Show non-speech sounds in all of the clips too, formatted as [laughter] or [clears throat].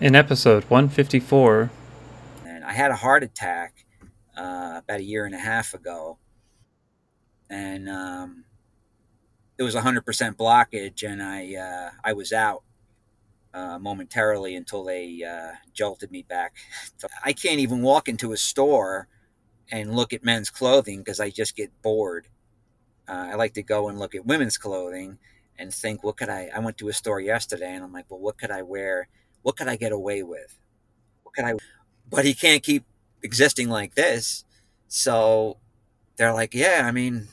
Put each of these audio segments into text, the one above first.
In episode 154, and I had a heart attack uh, about a year and a half ago, and um, it was 100% blockage, and I uh, I was out uh, momentarily until they uh, jolted me back. [laughs] I can't even walk into a store and look at men's clothing because I just get bored. Uh, I like to go and look at women's clothing and think, what could I? I went to a store yesterday, and I'm like, well, what could I wear? What could I get away with? What could I? But he can't keep existing like this. So they're like, yeah, I mean,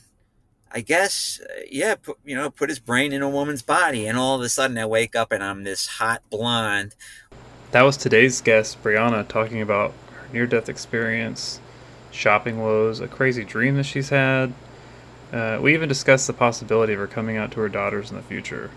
I guess, uh, yeah, put, you know, put his brain in a woman's body. And all of a sudden I wake up and I'm this hot blonde. That was today's guest, Brianna, talking about her near death experience, shopping woes, a crazy dream that she's had. Uh, we even discussed the possibility of her coming out to her daughters in the future.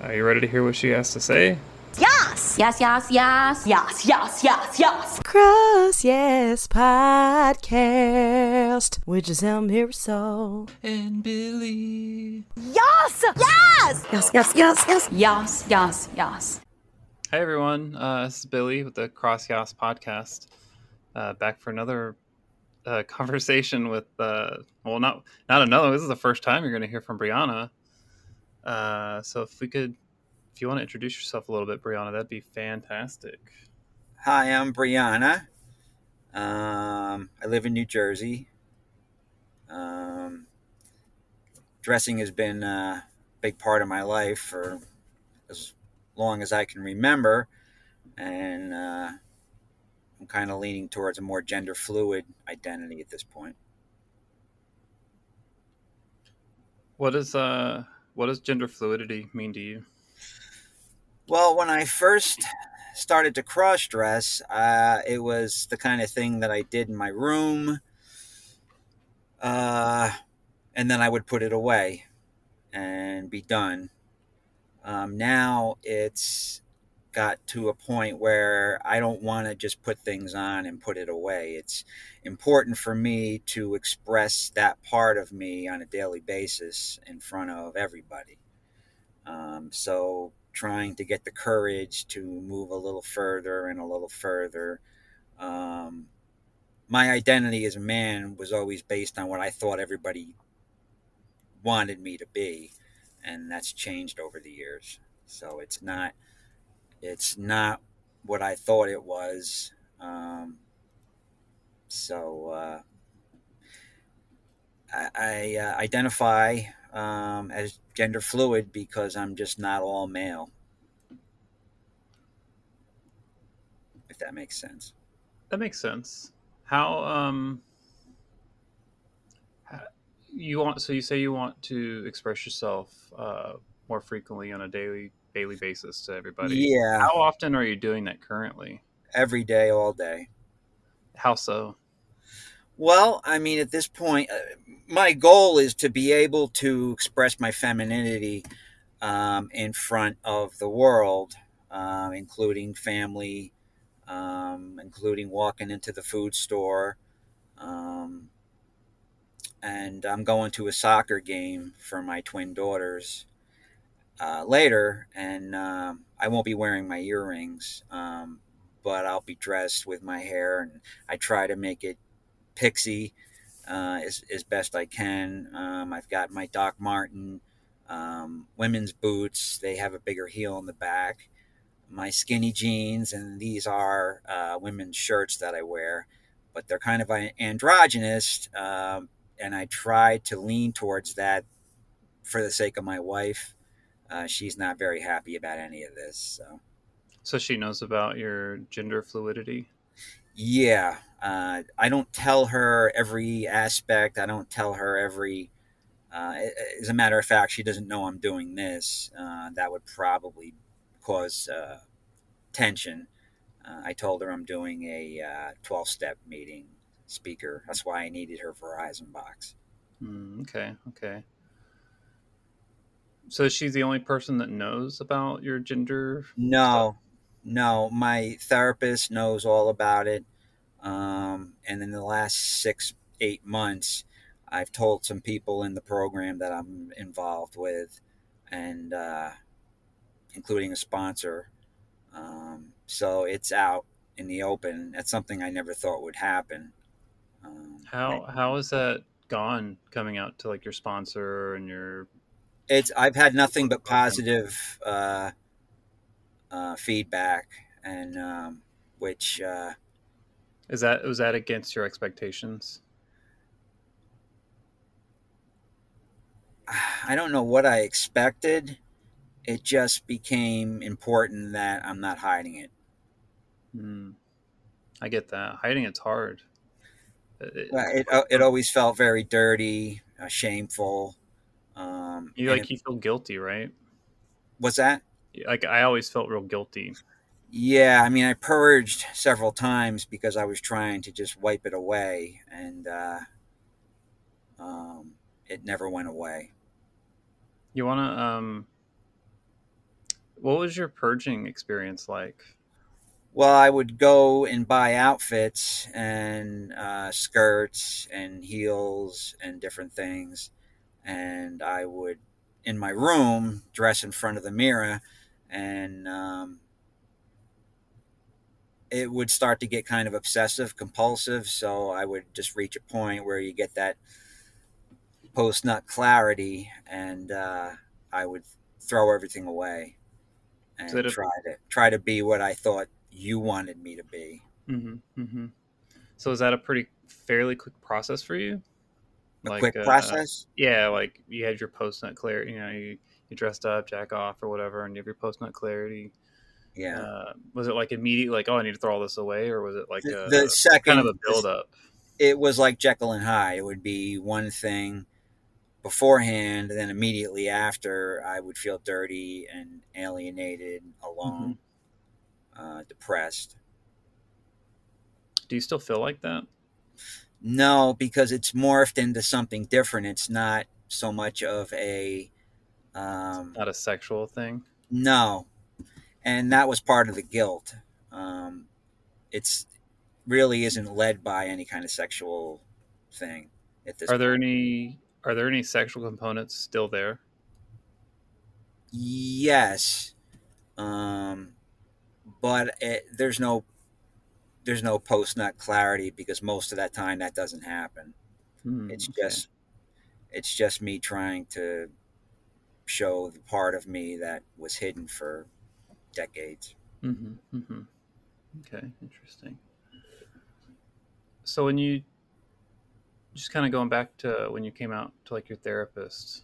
Are you ready to hear what she has to say? Yes! Yes, yes, yes. Yes, yes, yes, yes. Curi-YAAS Podcast with Giselle Mirasol and Billie. Yes! Yes! Yes, yes, yes, yes. Yes, yes, yes. Hey everyone, uh, this is Billie with the Curi-YAAS podcast. Uh, back for another uh, [laughs] conversation with, uh, well, not not another. This is the first time you're going to hear from Brianna. Uh, so if we could if you want to introduce yourself a little bit, Brianna, that'd be fantastic. Hi, I'm Brianna. Um, I live in New Jersey. Um, dressing has been a big part of my life for as long as I can remember, and uh, I'm kind of leaning towards a more gender fluid identity at this point. What does uh, what does gender fluidity mean to you? Well, when I first started to cross dress, uh, it was the kind of thing that I did in my room. Uh, and then I would put it away and be done. Um, now it's got to a point where I don't want to just put things on and put it away. It's important for me to express that part of me on a daily basis in front of everybody. Um, so trying to get the courage to move a little further and a little further. Um, my identity as a man was always based on what I thought everybody wanted me to be, and that's changed over the years. So it's not it's not what I thought it was. Um, so uh, I, I uh, identify um, as gender fluid because I'm just not all male. If that makes sense. That makes sense. How um you want so you say you want to express yourself uh, more frequently on a daily daily basis to everybody. Yeah. How often are you doing that currently? Every day, all day. How so? Well, I mean, at this point, uh, my goal is to be able to express my femininity um, in front of the world, um, including family, um, including walking into the food store. Um, and I'm going to a soccer game for my twin daughters uh, later, and um, I won't be wearing my earrings, um, but I'll be dressed with my hair, and I try to make it pixie uh, as, as best I can. Um, I've got my Doc Martens um, women's boots. They have a bigger heel in the back. My skinny jeans, and these are uh, women's shirts that I wear, but they're kind of androgynous, uh, and I try to lean towards that for the sake of my wife. Uh, she's not very happy about any of this. So, so she knows about your gender fluidity. Yeah, uh, I don't tell her every aspect. I don't tell her every. Uh, as a matter of fact, she doesn't know I'm doing this. Uh, that would probably cause uh, tension. Uh, I told her I'm doing a 12 step meeting speaker. That's why I needed her Verizon box. Mm, okay, okay. So she's the only person that knows about your gender? No, stuff? No. My therapist knows all about it. Um, and in the last six, eight months, I've told some people in the program that I'm involved with, and uh, including a sponsor. Um, so it's out in the open. That's something I never thought would happen. Um, How how has that gone coming out to like your sponsor and your it's I've had nothing but positive uh, uh, feedback, and um, which uh, is that was that against your expectations? I don't know what I expected. It just became important that I'm not hiding it. Hmm. I get that. Hiding it's hard. It, Well, It uh, it always felt very dirty, uh, shameful. Um, you like it- you feel guilty, right? what's that? Like I always felt real guilty. Yeah, I mean, I purged several times because I was trying to just wipe it away, and uh, um, it never went away. You want to um what was your purging experience like? Well, I would go and buy outfits and uh, skirts and heels and different things, and I would, in my room, dress in front of the mirror, and um, it would start to get kind of obsessive, compulsive. So I would just reach a point where you get that post nut clarity, and uh, I would throw everything away and So try to try to be what I thought you wanted me to be. Mm-hmm, mm-hmm. So is that a pretty fairly quick process for you? A Like, quick uh, process. Yeah, like you had your post nut clarity. You know, you, you dressed up, jack off, or whatever, and you have your post nut clarity. Yeah. Uh, was it like immediate, like oh, I need to throw all this away, or was it like the, a, the second kind of a build up? it was like Jekyll and Hyde. It would be one thing beforehand, and then immediately after, I would feel dirty and alienated, alone, uh, depressed. Do you still feel like that? No, because it's morphed into something different. It's not so much of a um, Not a sexual thing. no, and that was part of the guilt. Um, it's really isn't led by any kind of sexual thing at this. Are there point. any are there any sexual components still there? Yes, um, but it, there's no there's no post nut clarity because most of that time that doesn't happen. Hmm, It's okay. just it's just me trying to show the part of me that was hidden for decades. Mm-hmm, mm-hmm. Okay, interesting. So when you just kind of going back to when you came out to like your therapist,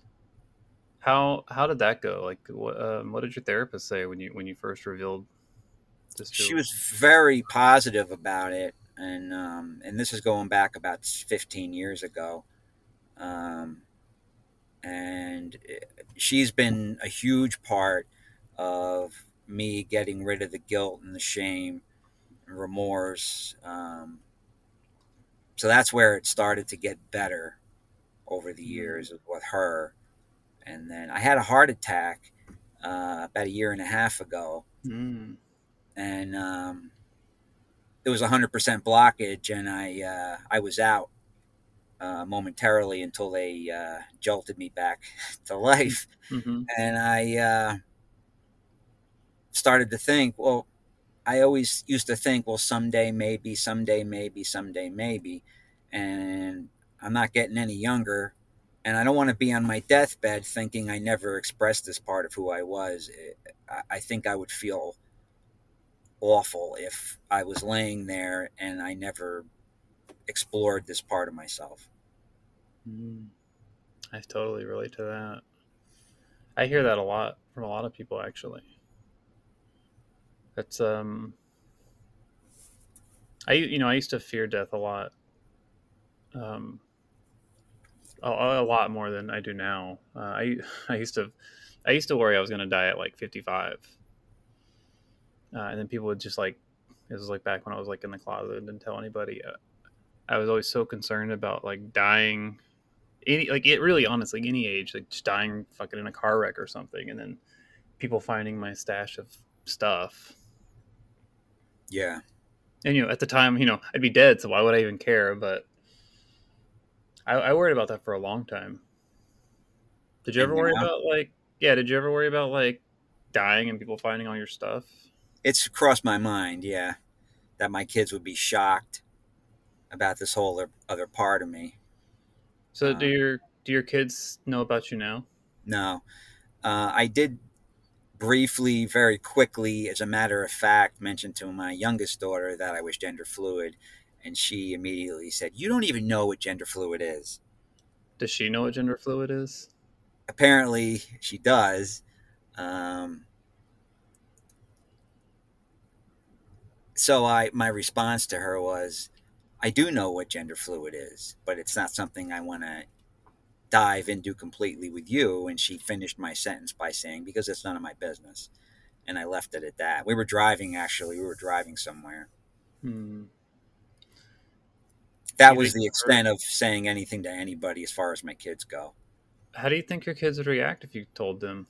how how did that go? Like, what um, what did your therapist say when you when you first revealed this? She was very positive about it, and um, and this is going back about 15 years ago. Um, and she's been a huge part of me getting rid of the guilt and the shame and remorse. Um, so that's where it started to get better over the years with her. And then I had a heart attack uh, about a year and a half ago Mm, and um, it was 100% blockage and i uh, i was out uh, momentarily until they uh, jolted me back [laughs] to life. Hmm and i uh, started to think well i always used to think well someday maybe someday maybe someday maybe. And i'm not getting any younger. And i don't want to be on my deathbed thinking i never expressed this part of who i was. I- i think i would feel awful if I was laying there and I never explored this part of myself. Mm. I totally relate to that. I hear that a lot from a lot of people actually. That's um I you know, I used to fear death a lot. Um a, a lot more than I do now. Uh, I [laughs] I used to I used to worry I was going to die at like 55. Uh, and then people would just like it was like back when I was like in the closet and didn't tell anybody. Uh, I was always so concerned about like dying any like it really honestly any age like just dying fucking in a car wreck or something and then people finding my stash of stuff Yeah. and you know at the time you know i'd be dead so why would i even care but i, I worried about that for a long time did you ever worry about like yeah did you ever worry about like dying and people finding all your stuff it's crossed my mind, yeah, that my kids would be shocked about this whole other part of me. So Uh, do your do your kids know about you now? No, uh, I did briefly, very quickly, as a matter of fact, mention to my youngest daughter that I was gender fluid, and she immediately said, "You don't even know what gender fluid is." Does she know what gender fluid is? Apparently, she does. Um, so I, my response to her was, "I do know what gender fluid is, but it's not something I want to." dive into completely with you and she finished my sentence by saying because it's none of my business and i left it at that we were driving actually we were driving somewhere Hmm. that was the extent of saying anything to anybody as far as my kids go How do you think your kids would react if you told them?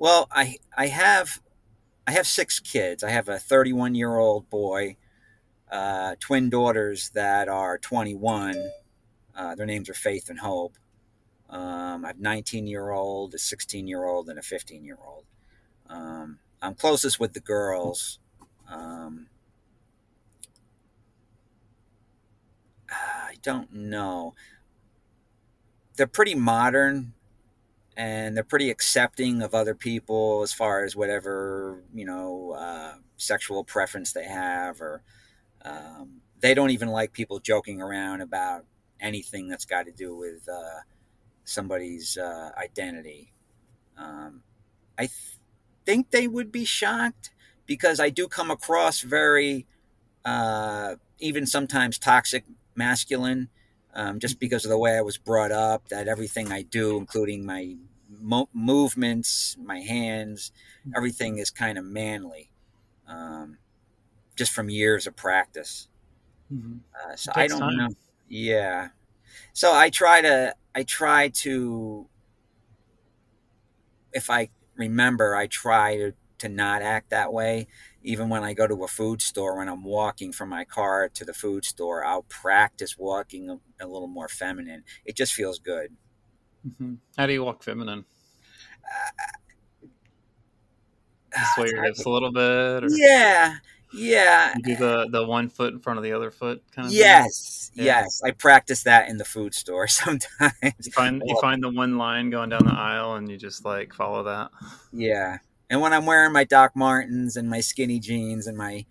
well i i have i have six kids i have a 31 year old boy uh, twin daughters that are 21 uh, their names are faith and hope. Um, i have 19 year old a 16 year old and a 15 year old um, i'm closest with the girls. Um, i don't know. They're pretty modern and they're pretty accepting of other people as far as whatever you know uh, sexual preference they have or um, they don't even like people joking around about anything that's got to do with uh, somebody's uh, identity. Um, i th- think they would be shocked because i do come across very uh, even sometimes toxic masculine um, just because of the way I was brought up, that everything I do, including my mo- movements, my hands, everything is kind of manly, um, just from years of practice. Mhm. Uh, so I don't time. know. Yeah. So I try to, I try to, if I remember, I try to, to not act that way. Even when I go to a food store, when I'm walking from my car to the food store, I'll practice walking a, a little more feminine. It just feels good. Mhm. How do you walk feminine? Ah, Sway your hips a little bit, or Yeah. Yeah. you do the the one foot in front of the other foot kind of. thing? Yes. Yeah. Yes. I practice that in the food store [laughs] sometimes. You find you [laughs] find the one line going down the aisle, and you just like follow that. Yeah. And when I'm wearing my Doc Martens and my skinny jeans and my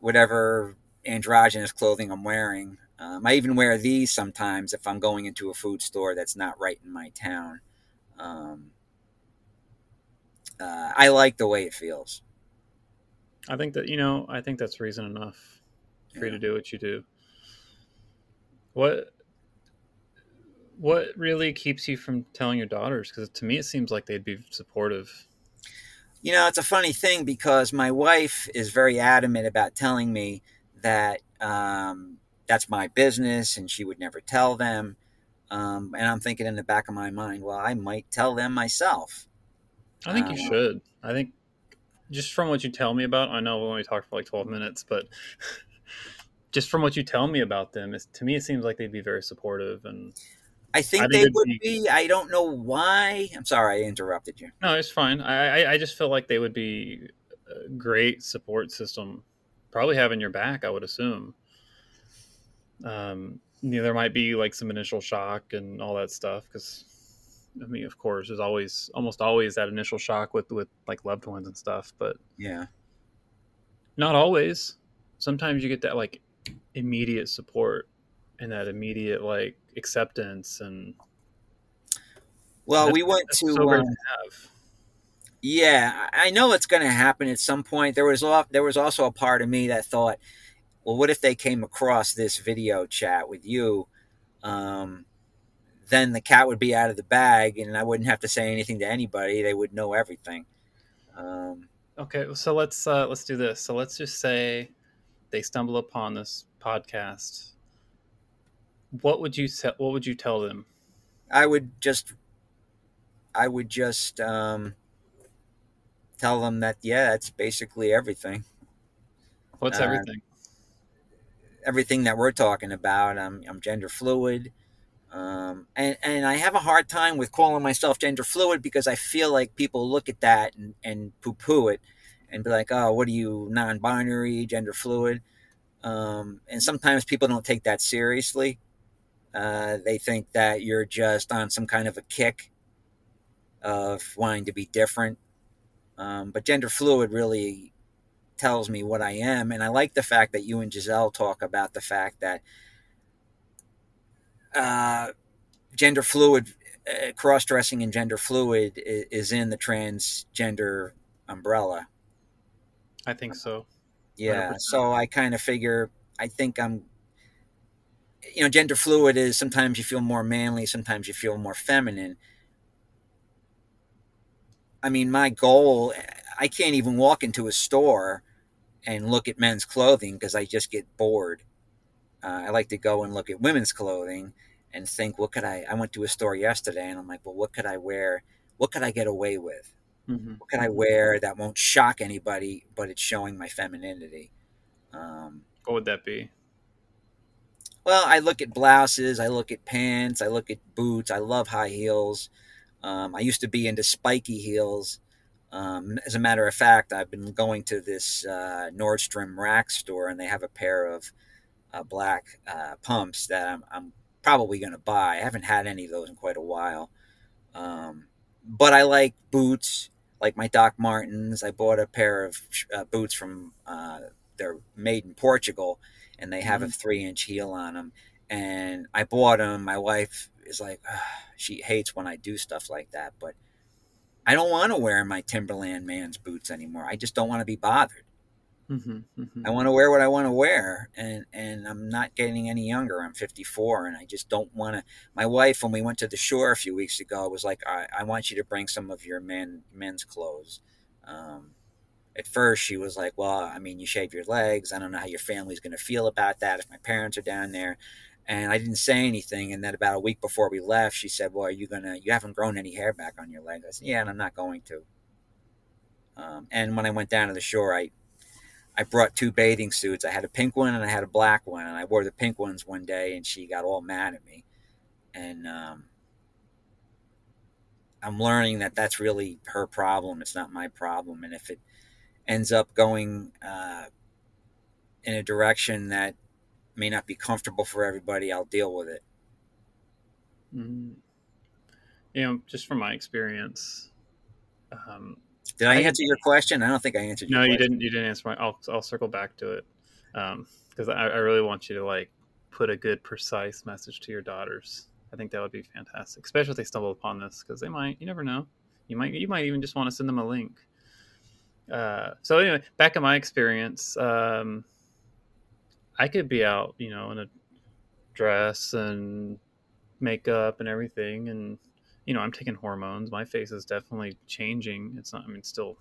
whatever androgynous clothing I'm wearing, um, I even wear these sometimes if I'm going into a food store that's not right in my town. Um, uh, I like the way it feels. I think that you know, I think that's reason enough for you to do what you do. What what really keeps you from telling your daughters? Because to me, it seems like they'd be supportive. You know, it's a funny thing because my wife is very adamant about telling me that um, that's my business and she would never tell them. Um, and I'm thinking in the back of my mind, well, I might tell them myself. I think you Uh, should. I think just from what you tell me about, I know we only talked for like twelve minutes, but [laughs] just from what you tell me about them, it's, to me, it seems like they'd be very supportive. And I think I they would be- be. I don't know why. I'm sorry, I interrupted you. no, it's fine. I I, I just feel like they would be a great support system. Probably having your back, I would assume. Um, you know, there might be like some initial shock and all that stuff because. I mean, of course, there's always, almost always that initial shock with with like loved ones and stuff. But Yeah. not always sometimes you get that like immediate support and that immediate like acceptance and Well, that's- we went to. so um, to Yeah, I know it's going to happen at some point. There was a, there was also a part of me that thought, well, what if they came across this video chat with you? Um, then the cat would be out of the bag, and I wouldn't have to say anything to anybody. They would know everything. Um, okay so let's uh let's do this so let's just say they stumble upon this podcast what would you te- what would you tell them I would just, I would just um, tell them that yeah, that's basically everything. what's Uh, everything everything that we're talking about. I'm, I'm gender fluid. Um, and, and I have a hard time with calling myself gender fluid because I feel like people look at that and, and poo poo it and be like, "Oh, what are you non-binary, gender fluid?" Um, and sometimes people don't take that seriously. Uh, they think that you're just on some kind of a kick of wanting to be different. Um, but gender fluid really tells me what I am, and I like the fact that you and Giselle talk about the fact that uh, gender fluid, uh, cross dressing and gender fluid is, is, in the transgender umbrella. I think so. Yeah. 100%. So I kind of figure, I think I'm, you know, gender fluid is sometimes you feel more manly, sometimes you feel more feminine. I mean, my goal, I can't even walk into a store and look at men's clothing because I just get bored. Uh, I like to go and look at women's clothing and think, what could I? I went to a store yesterday and I'm like, well, what could I wear? What could I get away with? Mm-hmm. What can I wear that won't shock anybody, but it's showing my femininity? Um, what would that be? Well, I look at blouses, I look at pants, I look at boots. I love high heels. Um, I used to be into spiky heels. Um, as a matter of fact, I've been going to this uh, Nordstrom rack store, and they have a pair of uh, black uh, pumps that I'm, I'm probably going to buy. I haven't had any of those in quite a while. Um, but I like boots, like my Doc Martens. I bought a pair of uh, boots from, uh, they're made in Portugal, and they have mm-hmm. a three inch heel on them. And I bought them. My wife is like, she hates when I do stuff like that, but I don't want to wear my Timberland man's boots anymore. I just don't want to be bothered. Mm-hmm, mm-hmm. I want to wear what I want to wear, and and I'm not getting any younger. I'm 54, and I just don't want to. My wife, when we went to the shore a few weeks ago, was like, "I, I want you to bring some of your men men's clothes." Um, at first, she was like, "Well, I mean, you shave your legs. I don't know how your family's going to feel about that if my parents are down there." and I didn't say anything. And then about a week before we left, she said, "Well, are you gonna? You haven't grown any hair back on your legs." I said, "Yeah, and I'm not going to." Um, and when I went down to the shore, I I brought two bathing suits. I had a pink one and I had a black one, and I wore the pink ones one day, and she got all mad at me. And um, I'm learning that that's really her problem. It's not my problem. And if it ends up going uh, in a direction that may not be comfortable for everybody, I'll deal with it. Mm-hmm. You know, just from my experience. Um, Did I, I, answer your question? I don't think I answered. No, you didn't. You didn't answer my. I'll I'll circle back to it because um, I, I really want you to like put a good, precise message to your daughters. I think that would be fantastic, especially if they stumble upon this because they might. You never know. You might. You might even just want to send them a link. Uh, so anyway, back in my experience, um, I could be out, you know, in a dress and makeup and everything, and you know, I'm taking hormones. My face is definitely changing. It's not. I mean, it's still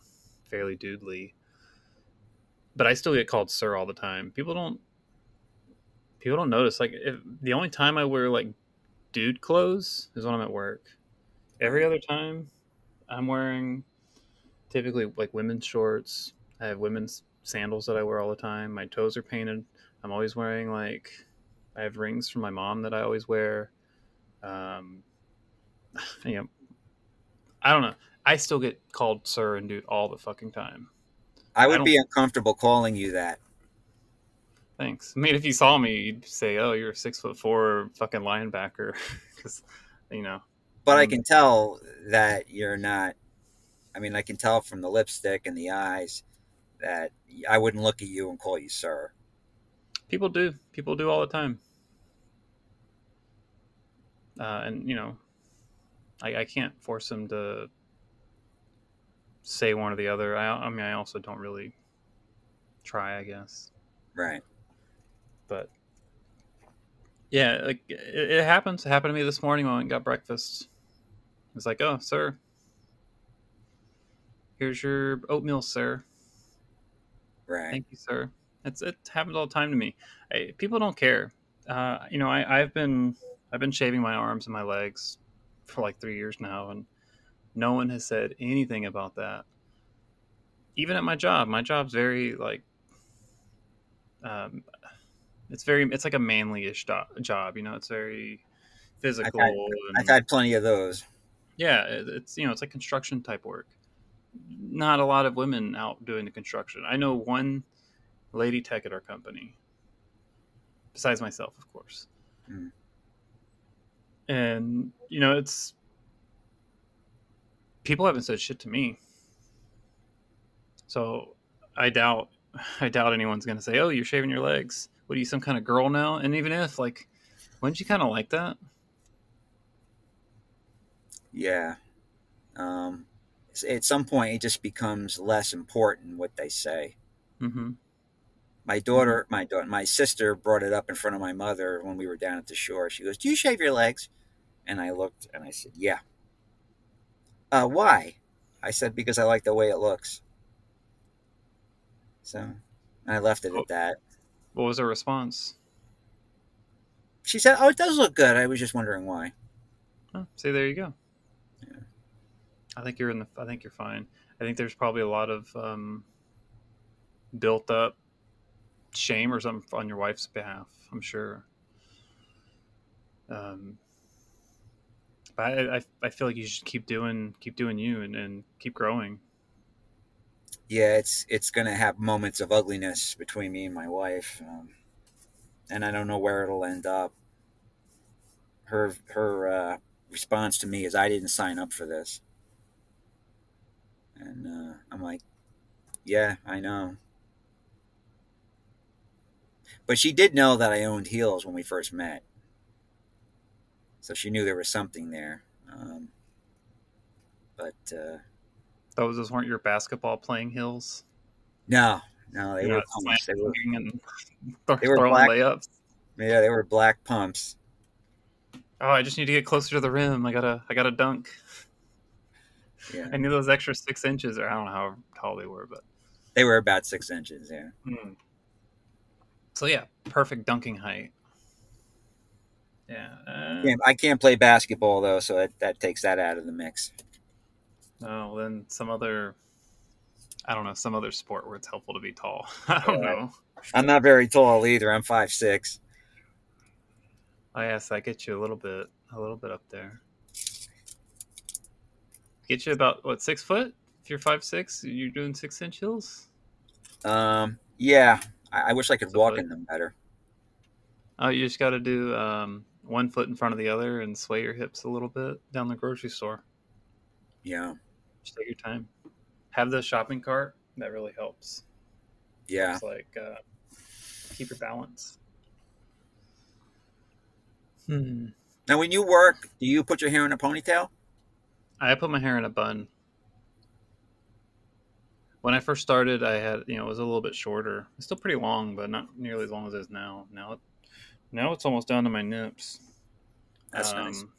fairly dudely, but I still get called sir all the time. People don't. People don't notice. Like, if, the only time I wear like dude clothes is when I'm at work. Every other time, I'm wearing typically like women's shorts. I have women's sandals that I wear all the time. My toes are painted. I'm always wearing like I have rings from my mom that I always wear. Um, you know, I don't know. I still get called sir and dude all the fucking time. I would I be uncomfortable calling you that. Thanks. I mean, if you saw me, you'd say, "Oh, you're a six foot four fucking linebacker," [laughs] because you know. But um, I can tell that you're not. I mean, I can tell from the lipstick and the eyes that I wouldn't look at you and call you sir. People do. People do all the time. Uh, and you know, I, I can't force them to say one or the other. I, I mean, I also don't really try, I guess. Right. But yeah, like it, it happens. It happened to me this morning when I got breakfast. It's like, oh, sir, here's your oatmeal, sir. Right. Thank you, sir. It's it happens all the time to me. I, people don't care. Uh, you know, I, I've been I've been shaving my arms and my legs for like three years now, and no one has said anything about that. Even at my job, my job's very like, um, it's very it's like a manly-ish do- job. You know, it's very physical. I've had, and, I've had plenty of those. Yeah, it, it's you know it's like construction type work, not a lot of women out doing the construction. I know one lady tech at our company, besides myself, of course. Mm. And you know, it's people haven't said shit to me. So I doubt I doubt anyone's gonna say, "Oh, you're shaving your legs. What are you, some kind of girl now?" And even if, like, wouldn't you kind of like that? Yeah. Um, at some point, it just becomes less important what they say. Mm-hmm. My daughter, my daughter, my sister brought it up in front of my mother when we were down at the shore. She goes, "Do you shave your legs?" And I looked and I said, "Yeah." Uh, why? I said because I like the way it looks. So I left it at that. What was her response? She said, "Oh, it does look good. I was just wondering why." Oh, see, there you go. Yeah. I think you're in the. I think you're fine. I think there's probably a lot of um, built up shame or something on your wife's behalf. I'm sure. Um, but I, I, I feel like you should keep doing keep doing you and, and keep growing. yeah, it's it's gonna have moments of ugliness between me and my wife, um, and I don't know where it'll end up. Her her uh, response to me is, "I didn't sign up for this," and uh, I'm like, "Yeah, I know." But she did know that I owned heels when we first met, so she knew there was something there. Um, but uh, Those those weren't your basketball playing heels. no, no, they You're were pumps. They were and [laughs] th- They were black. layups. yeah, they were black pumps. Oh, I just need to get closer to the rim. I gotta I gotta dunk. Yeah. I knew those extra six inches, or I don't know how tall they were, but They were about six inches. Yeah. Hmm. So yeah, perfect dunking height. Yeah. Uh, I can't play basketball though, so that, that takes that out of the mix. No, then some other. I don't know some other sport where it's helpful to be tall. [laughs] I don't Yeah. know. I'm not very tall either. I'm five six. I guess that gets you a little bit, a little bit up there. Get you about what six foot? If you're five six, you're doing six inch heels. Um, yeah. I, I wish I could walk in them better. Oh, you just got to do um, one foot in front of the other and sway your hips a little bit down the grocery store. Yeah. Just take your time. Have the shopping cart. That really helps. Yeah. It's like uh, keep your balance. Hmm. Now, when you work, do you put your hair in a ponytail? I put my hair in a bun. When I first started, I had you know it was a little bit shorter. It's still pretty long, but not nearly as long as it is now. Now, it, now it's almost down to my nips. That's nice. Um,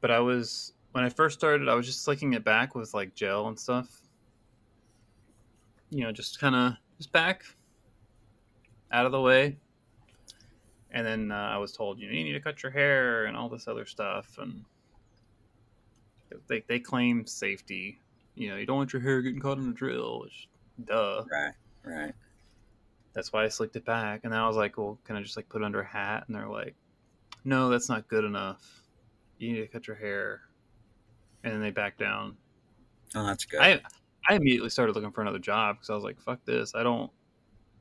But I was when I first started, I was just slicking it back with like gel and stuff. You know, just kind of just back, out of the way. And then uh, I was told, you know, you need to cut your hair and all this other stuff, and they they claim safety. You know, you don't want your hair getting caught in a drill. Which, duh. Right. Right. That's why I slicked it back. And then I was like, well, can I just like put it under a hat? And they're like, no, that's not good enough. You need to cut your hair. And then they back down. Oh, that's good. I I immediately started looking for another job because I was like, fuck this. I don't.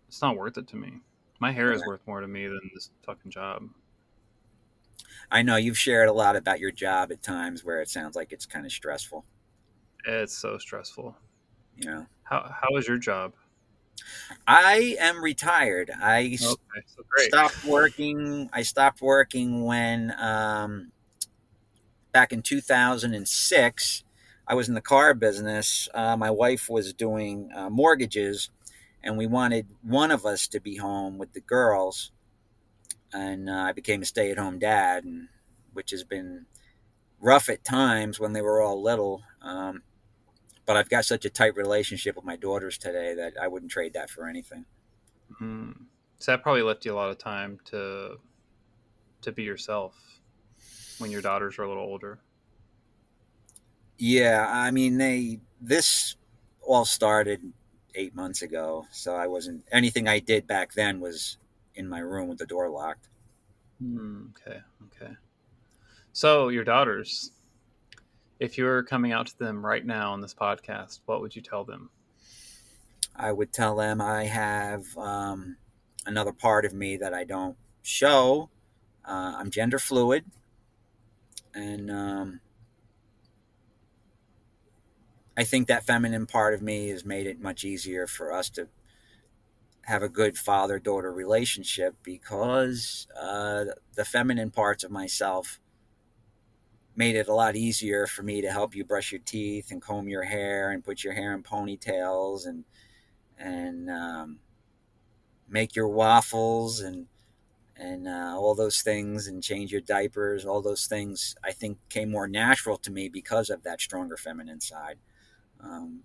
It's not worth it to me. My hair is worth more to me than this fucking job. I know you've shared a lot about your job at times where it sounds like it's kind of stressful. It's so stressful. Yeah. How how is your job? I am retired. I Okay, so stopped working. I stopped working when um, back in 2006. I was in the car business. Uh, my wife was doing uh, mortgages, and we wanted one of us to be home with the girls. And uh, I became a stay-at-home dad, and, which has been rough at times when they were all little. Um, but I've got such a tight relationship with my daughters today that I wouldn't trade that for anything. Mm. So that probably left you a lot of time to to be yourself when your daughters are a little older. Yeah, I mean they this all started eight months ago, so I wasn't anything I did back then was in my room with the door locked. Hmm, okay, okay. So your daughters, If you were coming out to them right now on this podcast, what would you tell them? I would tell them I have um, another part of me that I don't show. Uh, I'm gender fluid, and um, I think that feminine part of me has made it much easier for us to have a good father daughter relationship because uh, the feminine parts of myself made it a lot easier for me to help you brush your teeth and comb your hair and put your hair in ponytails and and um, make your waffles and and uh, all those things and change your diapers all those things i think came more natural to me because of that stronger feminine side um,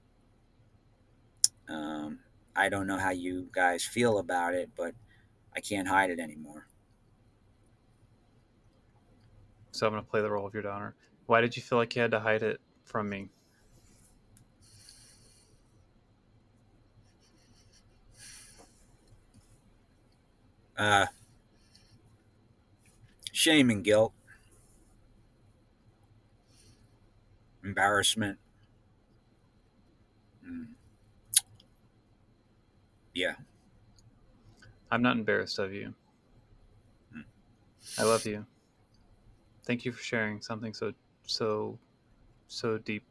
um, I don't know how you guys feel about it, but I can't hide it anymore. So I'm going to play the role of your daughter. Why did you feel like you had to hide it from me? Uh, shame and guilt, embarrassment. Mm. Yeah. I'm not embarrassed of you. Hmm. I love you. Thank you for sharing something so so so deep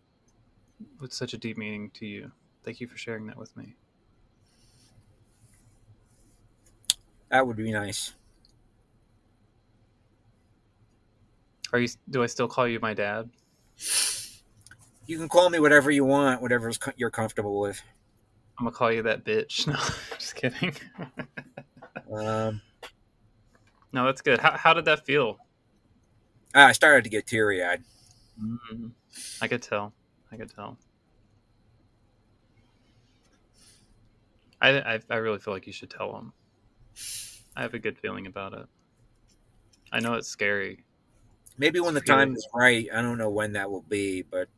with such a deep meaning to you. Thank you for sharing that with me. That would be nice. Are you do I still call you my dad? You can call me whatever you want, whatever you're comfortable with. I'm gonna call you that bitch. [laughs] No, just kidding. [laughs] um, no, that's good. How, how did that feel? I started to get teary eyed. Mm-hmm. I could tell. I could tell. I, I, I really feel like you should tell him. I have a good feeling about it. I know it's scary. Maybe when the time is right. I don't know when that will be, but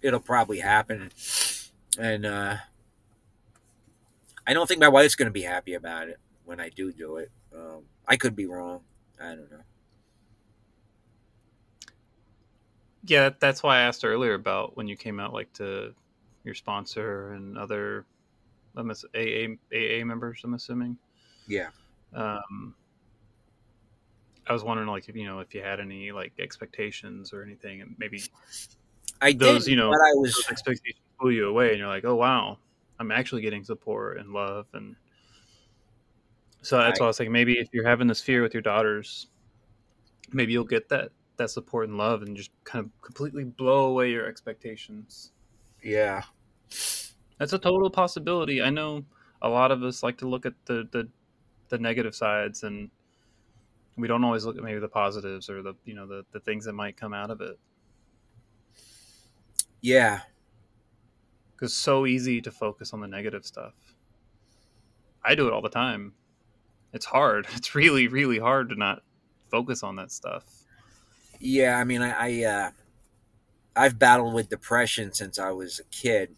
it'll probably happen. And uh, I don't think my wife's going to be happy about it when I do do it. Um, I could be wrong. I don't know. Yeah, that's why I asked earlier about when you came out, like to your sponsor and other AA AA members. I'm assuming. Yeah. Um, I was wondering, like, if you know, if you had any like expectations or anything, and maybe I those, did, you know, but I was expectations pull you away, and you're like, oh wow, I'm actually getting support and love, and so that's why I was like, maybe if you're having this fear with your daughters, maybe you'll get that that support and love, and just kind of completely blow away your expectations. Yeah, that's a total possibility. I know a lot of us like to look at the the, the negative sides and we don't always look at maybe the positives or the you know the, the things that might come out of it yeah. Because so easy to focus on the negative stuff. I do it all the time. It's hard. [laughs] It's really, really hard to not focus on that stuff. Yeah, I mean, I, I uh, I've battled with depression since I was a kid,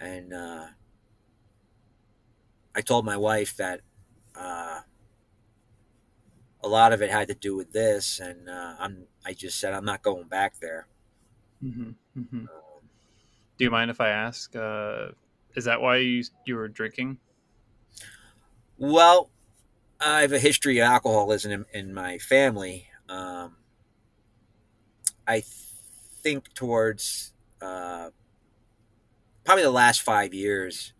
and uh, I told my wife that uh, a lot of it had to do with this, and uh, I'm I just said I'm not going back there. Mm-hmm. Mm-hmm. Do you mind if I ask? Uh, is that why you you were drinking? Well, I have a history of alcoholism in, in my family. Um, I think towards uh, probably the last five years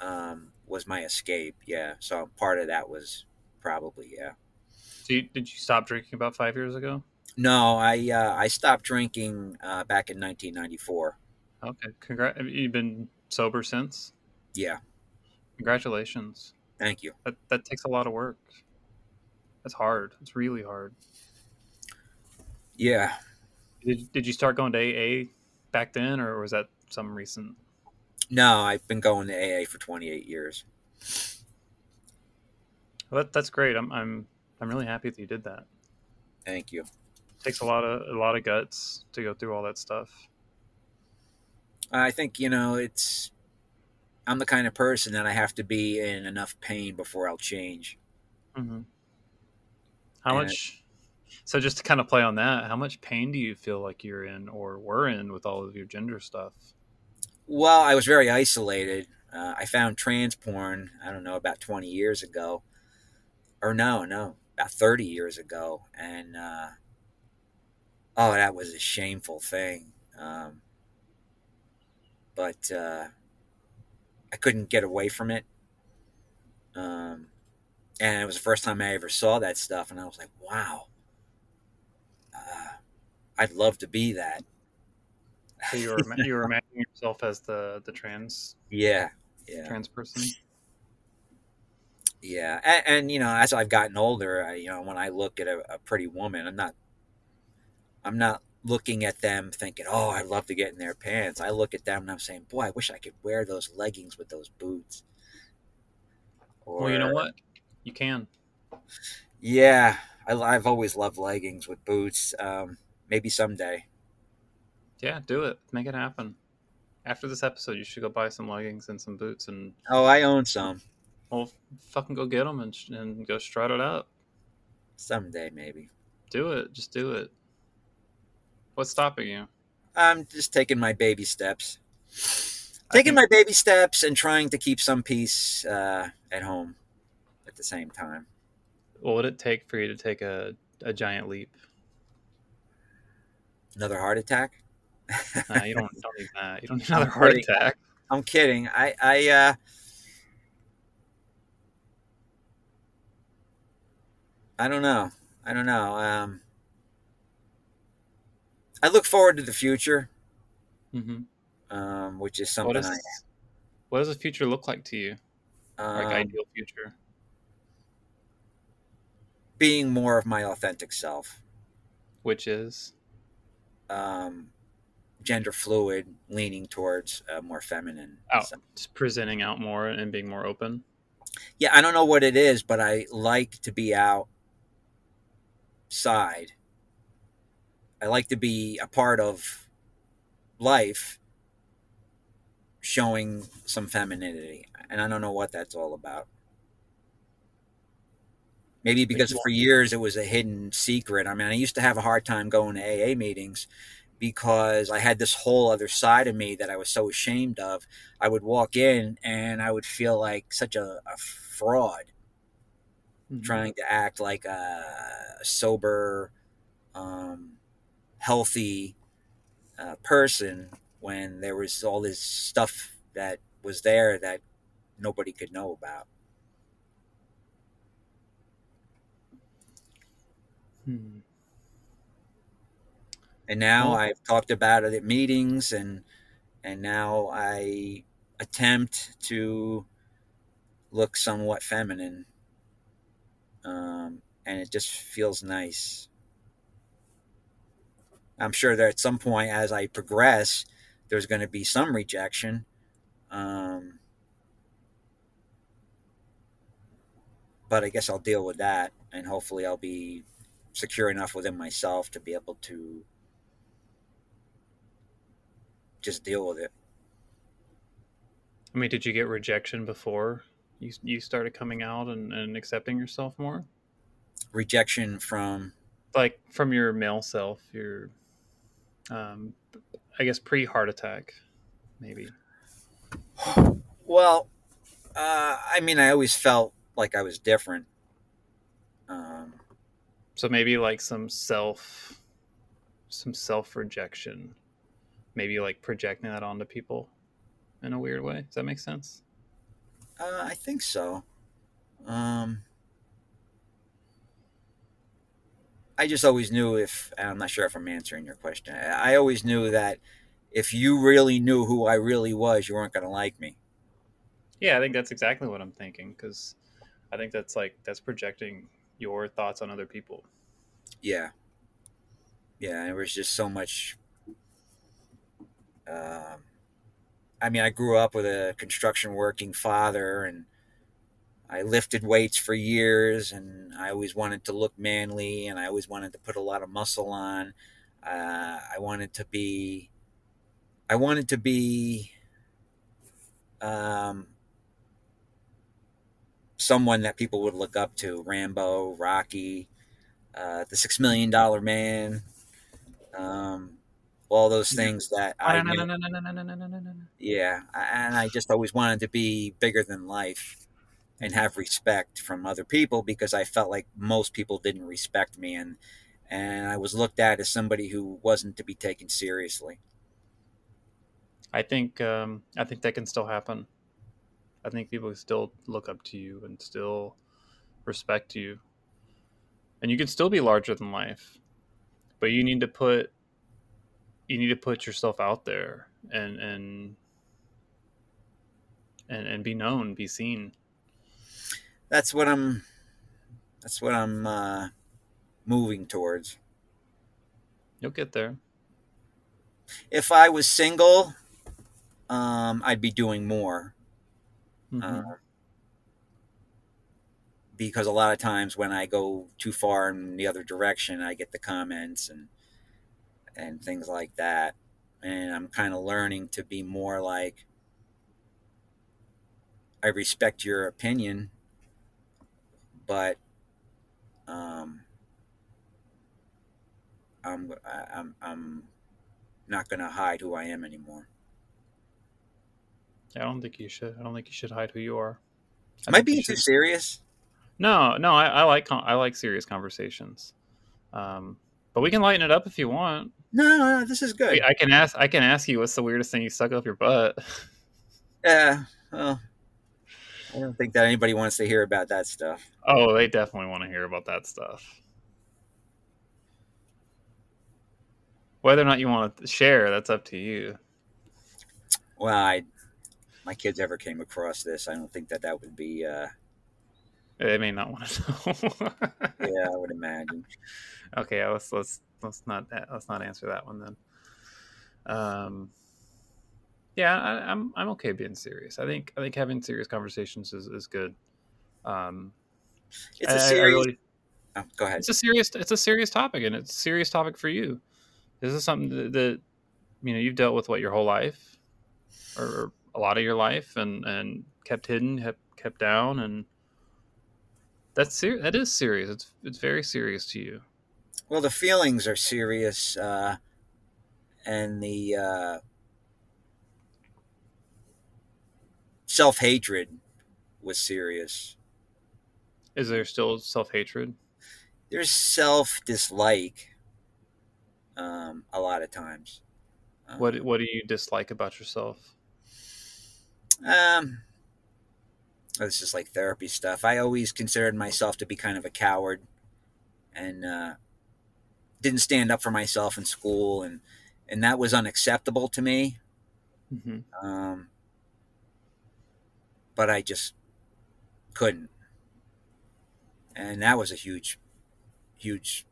um, was my escape. Yeah, so part of that was probably yeah. So you, did you stop drinking about five years ago? No, I uh, I stopped drinking uh, back in 1994. Okay, congrats. Have you been sober since? Yeah. Congratulations. Thank you. That that takes a lot of work. That's hard. It's really hard. Yeah. Did Did you start going to AA back then, or was that some recent? No, I've been going to AA for 28 years. Well, that, that's great. I'm I'm I'm really happy that you did that. Thank you takes a lot of a lot of guts to go through all that stuff. I think you know it's. I'm the kind of person that I have to be in enough pain before I'll change. Mm-hmm. How And- much? So just to kind of play on that, how much pain do you feel like you're in or were in with all of your gender stuff? Well, I was very isolated. Uh, I found trans porn, I don't know, about 20 years ago. Or no, no, about 30 years ago. And, uh, oh, that was a shameful thing. Um, but uh, I couldn't get away from it. Um, and it was the first time I ever saw that stuff. And I was like, wow, uh, I'd love to be that. So you were you were imagining yourself as the the trans Yeah. Yeah. trans person. Yeah, and, and you know, as I've gotten older, I, you know, when I look at a, a pretty woman, I'm not, I'm not looking at them thinking, "Oh, I'd love to get in their pants." I look at them and I'm saying, "Boy, I wish I could wear those leggings with those boots." Or, Well, you know what? You can. Yeah, I, I've always loved leggings with boots. Um, maybe someday. Yeah, do it. Make it happen. After this episode, you should go buy some leggings and some boots, and Oh, I own some. well, fucking go get them and, and go strut it out. Someday, maybe. Do it. Just do it. What's stopping you? I'm just taking my baby steps. Taking my baby steps and trying to keep some peace uh, at home at the same time. What would it take for you to take a, a giant leap? Another heart attack? Nah, you don't, don't need that. You don't need [laughs] another heart kidding. attack. I'm kidding. I I uh I don't know. I don't know. Um I look forward to the future, hmm um, which is What something does I what does the future look like to you? Like um, ideal future? being more of my authentic self. Which is Um gender fluid, leaning towards uh, more feminine. Oh. So- just presenting out more and being more open. yeah, I don't know what it is, but I like to be outside. I like to be a part of life showing some femininity. And I don't know what that's all about. Maybe because for years it was a hidden secret. I mean, I used to have a hard time going to AA meetings because I had this whole other side of me that I was so ashamed of. I would walk in and I would feel like such a, a fraud Mhm. trying to act like a sober, um, healthy uh, person when there was all this stuff that was there that nobody could know about. Hmm. And now Well- I've talked about it at meetings, and and now I attempt to look somewhat feminine, um, and it just feels nice. I'm sure that at some point, as I progress, there's going to be some rejection. Um, but I guess I'll deal with that, and hopefully, I'll be secure enough within myself to be able to just deal with it. I mean, did you get rejection before you you started coming out and, and accepting yourself more? Rejection from Like from your male self, your um I guess pre heart attack, maybe. well, uh, I mean, I always felt like I was different. Um, So maybe like some self some self rejection. Maybe like projecting that onto people in a weird way. Does that make sense? uh, I think so. Um, I just always knew if and I'm not sure if I'm answering your question. I I always knew that if you really knew who I really was, you weren't going to like me. Yeah, I think that's exactly what I'm thinking because I think that's like that's projecting your thoughts on other people. Yeah. Yeah, there was just so much. Um, I mean, I grew up with a construction working father, and I lifted weights for years, and I always wanted to look manly, and I always wanted to put a lot of muscle on. Uh, I wanted to be. I wanted to be. Um, someone that people would look up to Rambo, Rocky, uh, the Six Million Dollar Man, um, all those things that I knew- yeah, and I just always wanted to be bigger than life and have respect from other people because I felt like most people didn't respect me and and I was looked at as somebody who wasn't to be taken seriously. I think um, I think that can still happen. I think people still look up to you and still respect you, and you can still be larger than life, but you need to put you need to put yourself out there and and and and be known, be seen. That's what I'm that's what I'm uh, moving towards. You'll get there. If I was single, um, I'd be doing more. Mhm. Uh, because a lot of times when I go too far in the other direction, I get the comments and and things like that. And I'm kind of learning to be more like I respect your opinion, but um, I'm I- I'm I'm not going to hide who I am anymore. I don't think you should. I don't think you should hide who you are. Am I being too should- serious? No, no, I, I like I like serious conversations, um, but we can lighten it up if you want. No, no, no this is good. I can ask I can ask you what's the weirdest thing you stuck up your butt. Yeah, [laughs] well, I don't think that anybody wants to hear about that stuff. Oh, they definitely want to hear about that stuff. Whether or not you want to share, that's up to you. Well, I, my kids ever came across this, I don't think that that would be. Uh, They may not want to [laughs] know. yeah, I would imagine. okay, let's let's let's not let's not answer that one then. Um, yeah, I, I'm I'm okay being serious. I think I think having serious conversations is, is good. Um, It's I- a I serious. really- oh, go ahead. it's a serious it's a serious topic and it's a serious topic for you this is something that, that you know you've dealt with what your whole life or a lot of your life and and kept hidden kept kept down and that's ser- that is serious it's it's very serious to you Well, the feelings are serious, uh, and the uh, self hatred was serious. is there still self-hatred There's self dislike um, a lot of times. Um, what what do you dislike about yourself Um, this is like therapy stuff. I always considered myself to be kind of a coward, and uh, didn't stand up for myself in school, and and that was unacceptable to me. hmm Um, but I just couldn't, and that was a huge, huge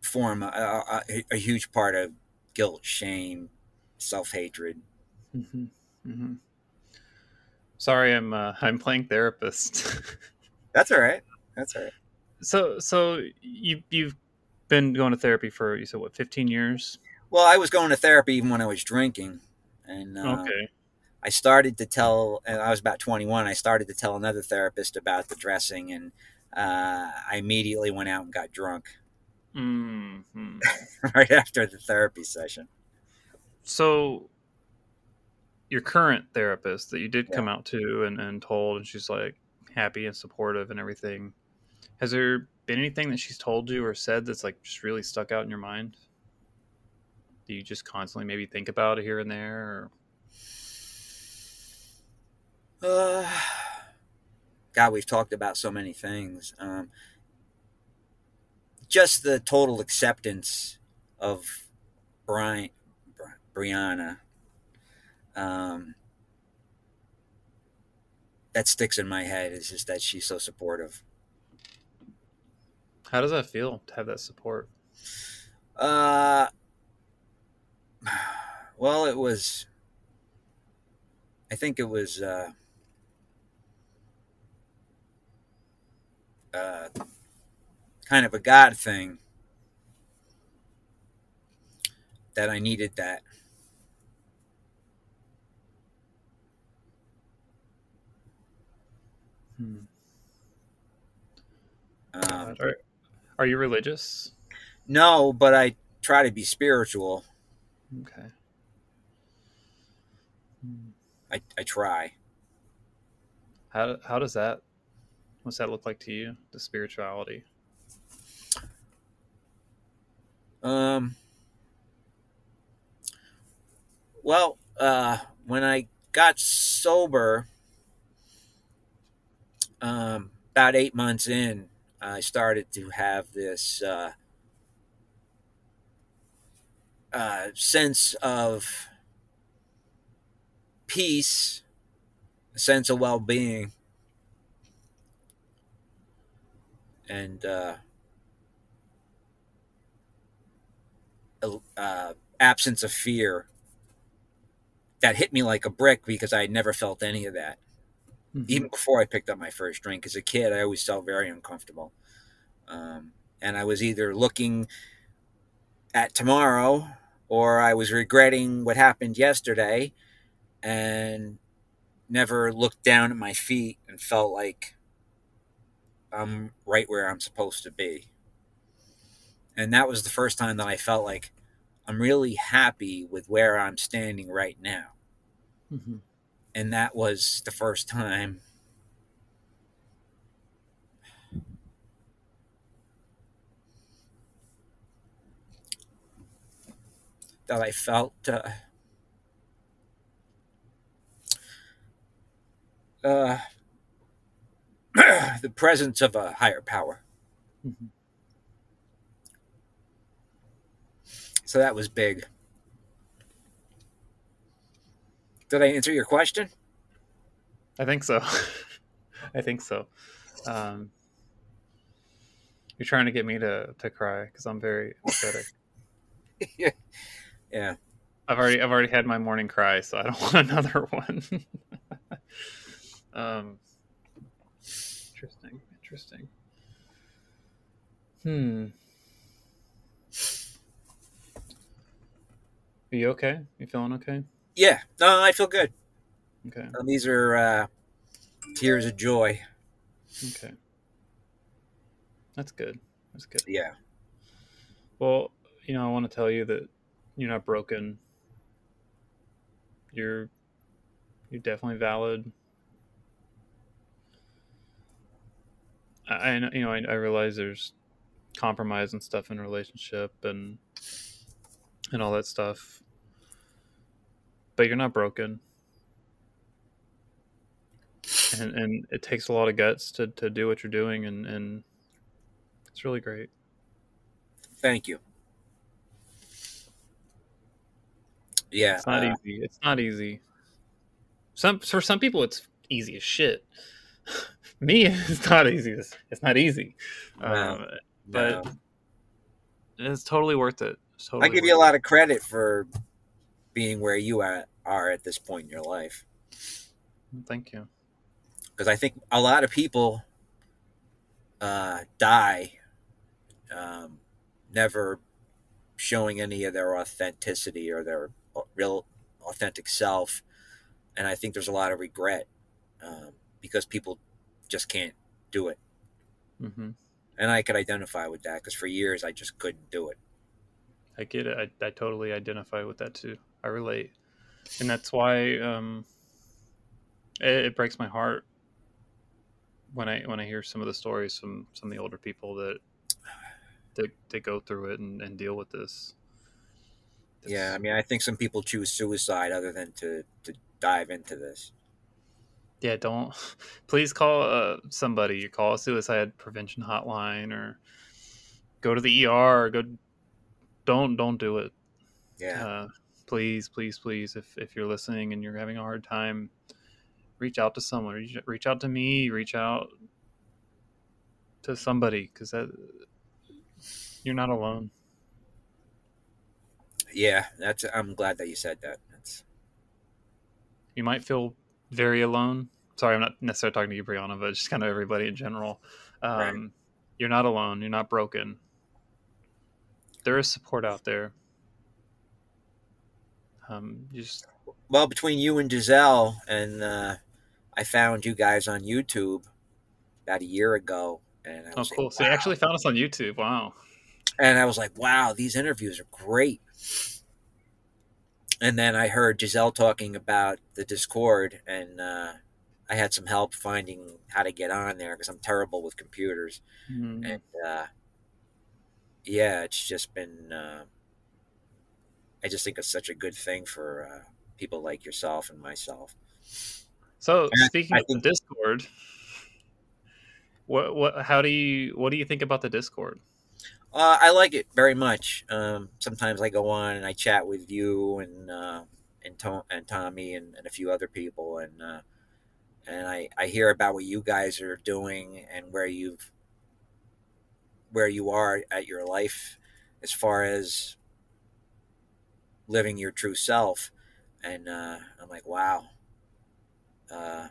form, a, a, a huge part of guilt, shame, self hatred. hmm hmm sorry i'm uh, [laughs] i'm playing therapist. [laughs] That's all right. That's all right. so so you you've been going to therapy for you said what 15 years? Well, I was going to therapy even when I was drinking, and uh, okay I started to tell. And I was about twenty-one. I started to tell another therapist about the dressing, and uh, I immediately went out and got drunk hmm [laughs] right after the therapy session. so your current therapist that you did Yeah. come out to and, and told and she's like happy and supportive and everything has there been anything that she's told you or said that's like just really stuck out in your mind do you just constantly maybe think about it here and there or Uh, [sighs] God, we've talked about so many things. Um, just the total acceptance of Brian, Bri- Brianna. Um, that sticks in my head is just that she's so supportive. how does that feel to have that support Uh, [sighs] well, it was. I think it was. Uh, uh, kind of a God thing that I needed that. Hmm. Um, Are, are you religious? no, but I try to be spiritual. Okay. I, I try. How how does that? What's that look like to you? The spirituality. Um. Well, uh, when I got sober, um, about eight months in, I started to have this uh, uh, sense of peace, a sense of well-being, and uh, uh, absence of fear that hit me like a brick because I had never felt any of that. Mhm. Even before I picked up my first drink as a kid, I always felt very uncomfortable. Um, and I was either looking at tomorrow or I was regretting what happened yesterday and never looked down at my feet and felt like I'm right where I'm supposed to be. And that was the first time that I felt like I'm really happy with where I'm standing right now. Mhm. And that was the first time that I felt uh, uh, [clears throat] the presence of a higher power. Mhm. So that was big. Did I answer your question? I think so. [laughs] I think so. Um, you're trying to get me to to cry because I'm very empathetic. [laughs] yeah. I've already I've already had my morning cry, so I don't [laughs] want another one. um, interesting. Hmm. Are you okay? You feeling okay? Yeah. No, I feel good. Okay. Uh, These are uh, tears of joy. Okay. That's good. That's good. Yeah. Well, you know, I want to tell you that you're not broken. You're you're definitely valid. I, you know I, I realize there's compromise and stuff in a relationship and and all that stuff, but you're not broken. And and it takes a lot of guts to, to do what you're doing and, and it's really great. Thank you. Yeah. It's not uh, easy. It's not easy. Some for some people it's easy as shit. Me, [laughs] it's not easy. It's, it's not easy. Wow. Um, but no. it's totally worth it. It's I give you a lot of credit for being where you are, are at this point in your life. Thank you. because I think a lot of people uh, die um, never showing any of their authenticity or their real authentic self, and I think there's a lot of regret um, because people just can't do it, hmm and I could identify with that because for years I just couldn't do it. I get it. I, I totally identify with that too. I relate, and that's why um, it, it breaks my heart when I when I hear some of the stories from some of the older people that that, that go through it and, and deal with this. Yeah, I mean, I think some people choose suicide other than to to dive into this. Yeah. Don't [laughs] please call uh, somebody. You call a suicide prevention hotline or go to the ER. Or go. Don't don't do it. Yeah, uh, please, please, please, if if you're listening and you're having a hard time, reach out to someone. Reach, reach out to me. Reach out to somebody because that you're not alone. yeah. That's. I'm glad that you said that. That's. You might feel very alone. Sorry, I'm not necessarily talking to you, Brianna, but just kind of everybody in general. Um, Right. You're not alone. You're not broken. There is support out there. Um, just well between you and Giselle and uh, I found you guys on YouTube about a year ago And I Oh, was like, cool. So you actually found us on YouTube. Wow. and I was like, wow, these interviews are great. And then I heard Giselle talking about the Discord, and uh, I had some help finding how to get on there because I'm terrible with computers. Mhm. And uh, yeah, it's just been, uh, I just think it's such a good thing for uh, people like yourself and myself. So And speaking I of the Discord, what what how do you what do you think about the Discord? Uh, I like it very much. Um, sometimes I go on and I chat with you and uh, and, Tom, and Tommy and, and a few other people, and uh, and I, I hear about what you guys are doing and where you've where you are at your life as far as living your true self, and uh, I'm like, wow. Uh,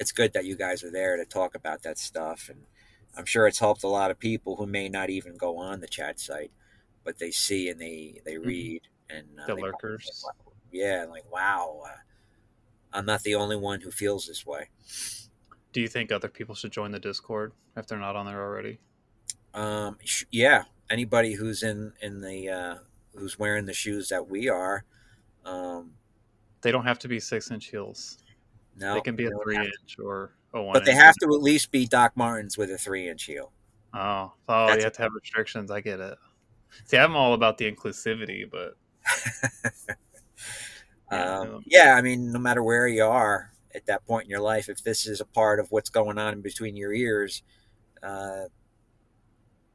it's good that you guys are there to talk about that stuff and I'm sure it's helped a lot of people who may not even go on the chat site, but they see and they they read and uh, The lurkers. Yeah, like wow, uh, I'm not the only one who feels this way. Do you think other people should join the Discord if they're not on there already? Um, sh- yeah, anybody who's in in the uh, who's wearing the shoes that we are, um, They don't have to be six inch heels. no, they can be a three inch or a but they have to at least be Doc Martens with a three inch heel. Oh, oh, That's you have to have restrictions. I get it. See, I'm all about the inclusivity, but [laughs] Yeah, um, yeah, I mean, no matter where you are at that point in your life, if this is a part of what's going on in between your ears, uh,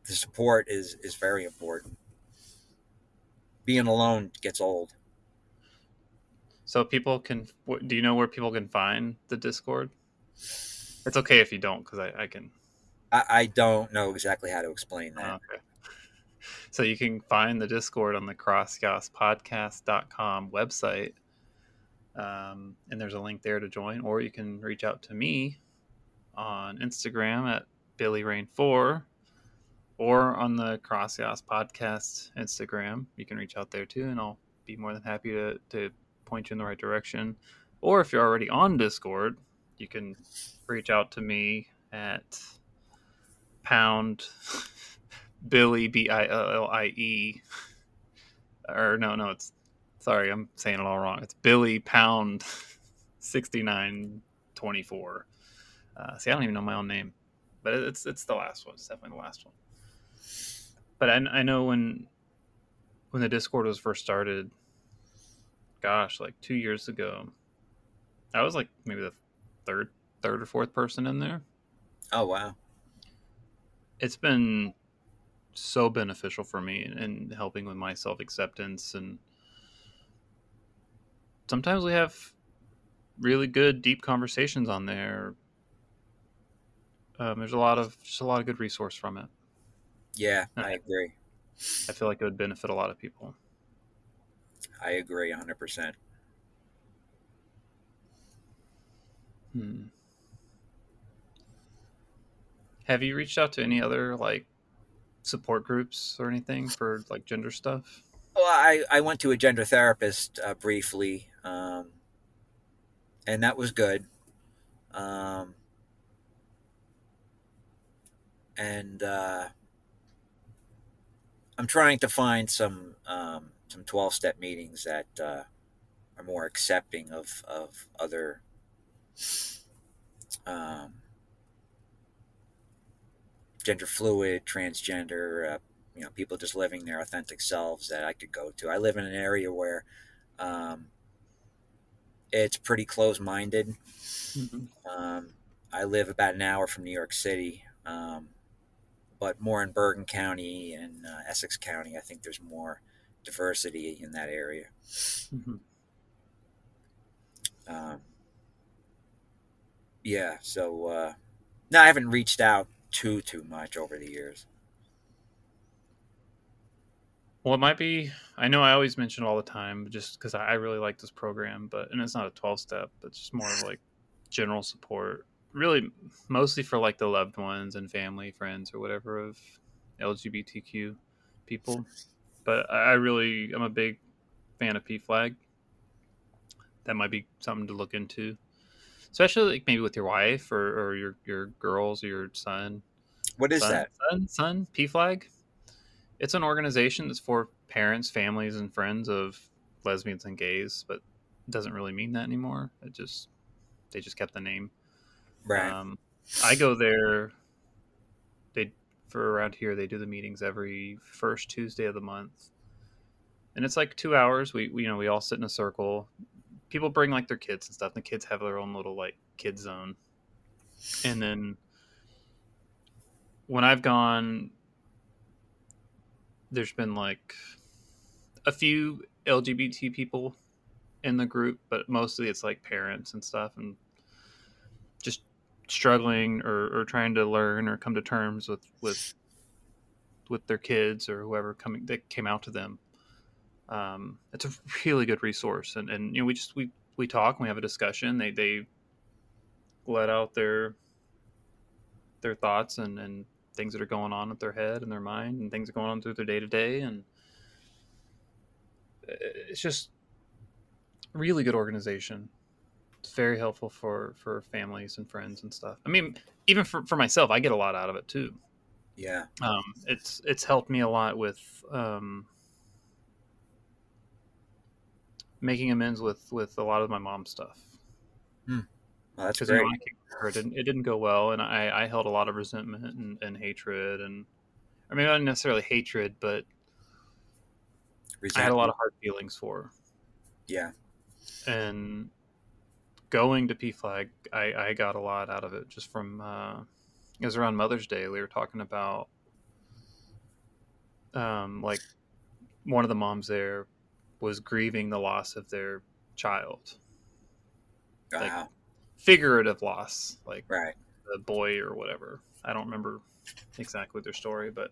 the support is is very important. Being alone gets old. so people can. Do you know where people can find the Discord? It's okay if you don't, because I, I can. I, I don't know exactly how to explain that. Okay. [laughs] So you can find the Discord on the crossgaspodcast.com website. Um, and there's a link there to join, or you can reach out to me on Instagram at Billie Rain 4 or on the Crossgas Podcast Instagram. You can reach out there too, and I'll be more than happy to, to point you in the right direction. Or if you're already on Discord, you can reach out to me at pound [laughs] Billie B I L L I E. Or no, no, it's sorry, I'm saying it all wrong. It's Billie Pound [laughs] sixty nine twenty four. Uh, see, I don't even know my own name, but it's it's the last one. It's definitely the last one. But I, I know when when the Discord was first started, gosh, like two years ago, I was like maybe the third third or fourth person in there. Oh wow. It's been so beneficial for me in helping with my self acceptance and sometimes we have really good deep conversations on there. Um, there's a lot of just a lot of good resource from it. Yeah, and I agree. I feel like it would benefit a lot of people. I agree 100%. Hmm. have you reached out to any other like support groups or anything for like gender stuff Well, I, I went to a gender therapist uh, briefly, um, and that was good. Um, and uh, I'm trying to find some um, some 12 step meetings that uh, are more accepting of of other um, gender fluid, transgender, uh, you know, people just living their authentic selves that I could go to. I live in an area where um, it's pretty close minded. Um, I live about an hour from New York City, um, but more in Bergen County and uh, Essex County. I think there's more diversity in that area. Mhm. Um, yeah, so uh, no, I haven't reached out too too much over the years. Well, it might be. I know I always mention all the time, just because I really like this program. But and it's not a twelve step. It's just more of like general support, really mostly for like the loved ones and family, friends, or whatever of LGBTQ people. But I really, I'm a big fan of PFLAG. That might be something to look into, especially like maybe with your wife or, or your your girls or your son. What is Sun, that? Son, Sun, PFLAG. It's an organization that's for parents, families, and friends of lesbians and gays, but it doesn't really mean that anymore. It just they just kept the name. Right. Um, I go there. They for around here they do the meetings every first Tuesday of the month, and it's like two hours. We, we you know we all sit in a circle. People bring like their kids and stuff. And the kids have their own little like kid zone, and then when I've gone, there's been like a few LGBT people in the group, but mostly it's like parents and stuff, and just struggling or, or trying to learn or come to terms with with with their kids or whoever coming that came out to them. Um, it's a really good resource, and, and you know we just we we talk and we have a discussion. They they let out their their thoughts and and things that are going on with their head and their mind and things going on through their day to day and it's just really good organization. It's very helpful for for families and friends and stuff. I mean even for, for myself i get a lot out of it too. Yeah. um, it's it's helped me a lot with um, making amends with with a lot of my mom's stuff Well, that's great. you know, I kicked her, it didn't, it didn't go well, and I, I held a lot of resentment and, and hatred, and I mean not necessarily hatred, but I had a lot of hard feelings for her. Yeah. And going to PFLAG, I, I got a lot out of it just from uh, it was around Mother's Day. We were talking about um, like one of the moms there was grieving the loss of their child, like- figurative loss, like Right. the boy or whatever. I don't remember exactly their story, but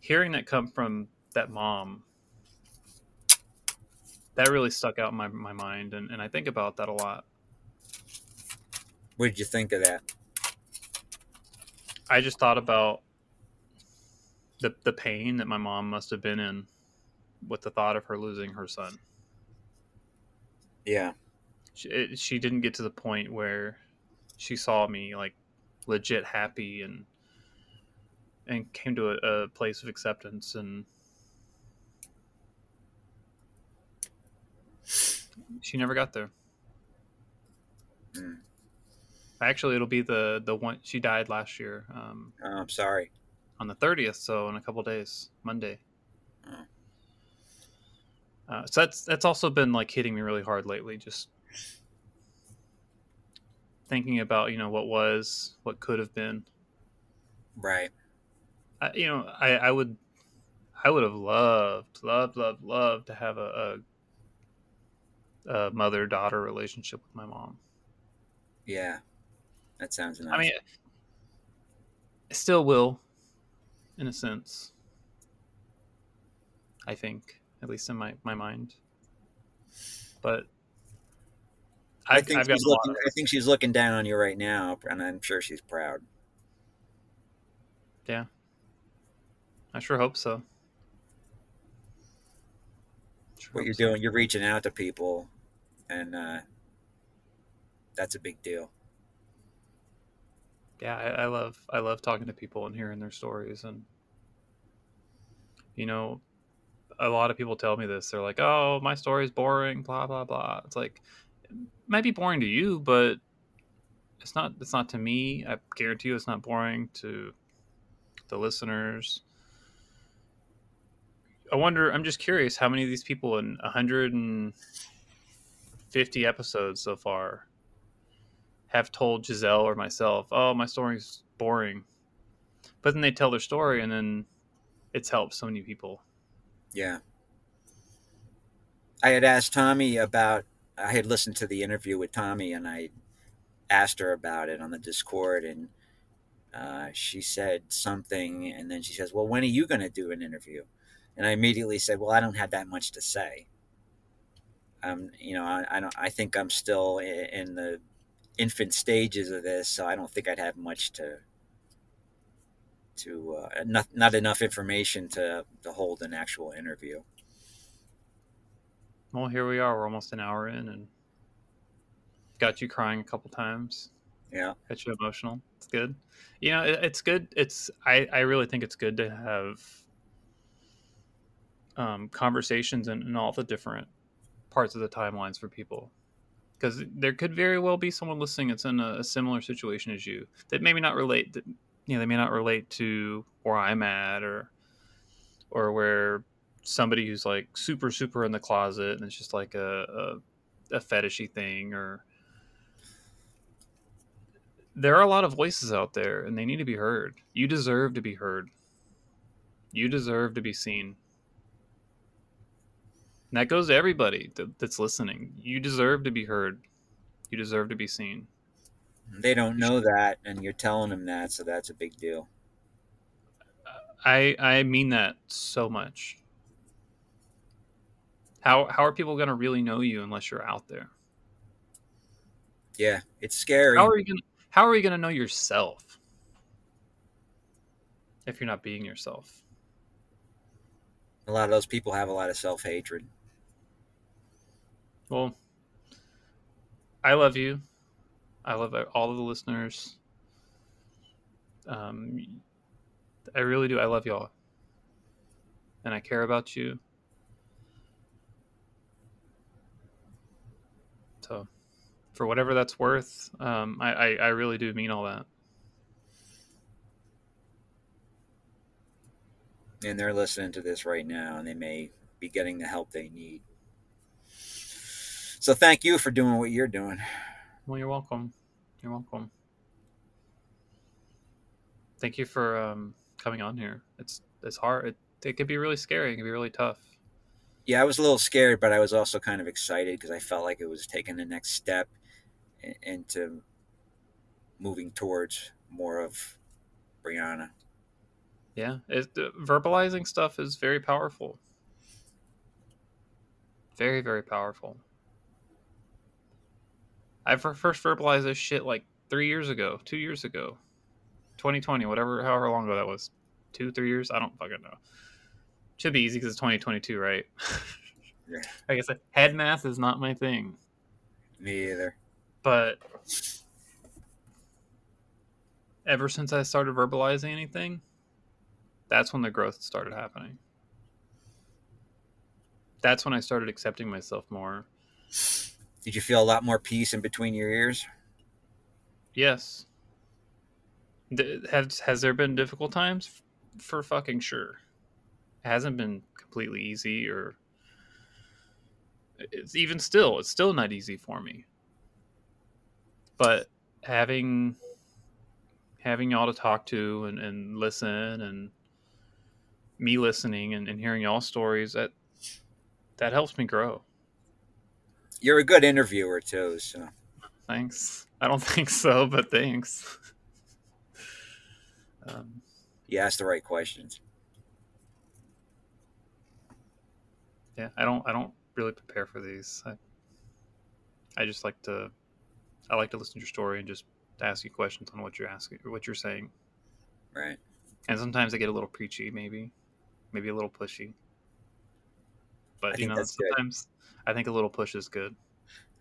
hearing that come from that mom, that really stuck out in my, my mind. And, and I think about that a lot. What did you think of that? I just thought about the, the pain that my mom must have been in with the thought of her losing her son. Yeah. She, it, she didn't get to the point where she saw me like legit happy and and came to a, a place of acceptance and she never got there Mm. actually it'll be the the one she died last year um, Oh, I'm sorry. on the 30th so in a couple days monday Oh. Uh, so that's that's also been like hitting me really hard lately just thinking about you know what was what could have been Right. I, you know i i would i would have loved loved loved loved to have a, a, a mother daughter relationship with my mom Yeah. That sounds nice. i mean I still will in a sense i think at least in my my mind but I I've, think I've she's looking. of- I think she's looking down on you right now, and I'm sure she's proud. Yeah, I sure hope so. Sure What you're so. doing, you're reaching out to people, and uh, that's a big deal. Yeah, I, I love I love talking to people and hearing their stories, and you know, a lot of people tell me this. They're like, "Oh, my story's boring," blah blah blah. It's like it might be boring to you, but it's not. It's not to me. I guarantee you, it's not boring to the listeners. I wonder. I'm just curious how many of these people in 150 episodes so far have told Giselle or myself, "Oh, my story's boring," but then they tell their story, and then it's helped so many people. Yeah. I had asked Tommy about. I had listened to the interview with Tommy, and I asked her about it on the Discord, and uh, she said something, and then she says, "Well, when are you going to do an interview?" And I immediately said, "Well, I don't have that much to say. Um, you know, I, I don't. I think I'm still in the infant stages of this, so I don't think I'd have much to." To uh, not not enough information to to hold an actual interview. Well, here we are. We're almost an hour in, and got you crying a couple times. Yeah. Get you emotional. It's good. You know, it, it's good. It's I I really think it's good to have um, conversations in, in all the different parts of the timelines for people because there could very well be someone listening that's in a, a, similar situation as you that maybe not relate that know they may not relate to where i'm at or or where somebody who's like super super in the closet and it's just like a, a, a fetishy thing or there are a lot of voices out there and they need to be heard you deserve to be heard you deserve to be seen and that goes to everybody that's listening. You deserve to be heard. You deserve to be seen. They don't know that, and you're telling them that, so that's a big deal. I I mean that so much. How how are people going to really know you unless you're out there? Yeah, it's scary. How are you going How are you going to know yourself if you're not being yourself? A lot of those people have a lot of self hatred. Well, I love you. I love all of the listeners. Um, I really do. I love y'all, and I care about you. So, for whatever that's worth, um, I, I, I really do mean all that. And they're listening to this right now, and they may be getting the help they need. So thank you for doing what you're doing. Well, you're welcome. You're welcome. Thank you for um, coming on here. It's it's hard. It, it could be really scary. It can be really tough. Yeah, I was a little scared, but I was also kind of excited because I felt like it was taking the next step into moving towards more of Brianna. Yeah, it, uh, verbalizing stuff is very powerful. Very, very powerful. I first verbalized this shit like three years ago, two years ago, 2020, whatever, however long ago that was, two, three years. I don't fucking know. Should be easy because it's 2022, right? [laughs] yeah. Like I said, head math is not my thing. Me either. But ever since I started verbalizing anything, that's when the growth started happening. That's when I started accepting myself more did you feel a lot more peace in between your ears? Yes. Has has there been difficult times? For fucking sure. It hasn't been completely easy, or it's even still. It's still not easy for me. But having having y'all to talk to and, and listen and me listening and, and hearing y'all stories that that helps me grow you're a good interviewer too. So thanks. I don't [laughs] think so, but thanks. [laughs] um, you asked the right questions. Yeah, I don't. I don't really prepare for these. I, I just like to. I like to listen to your story and just ask you questions on what you're asking, or what you're saying. Right. And sometimes I get a little preachy, maybe, maybe a little pushy. But you know, sometimes. I think a little push is good.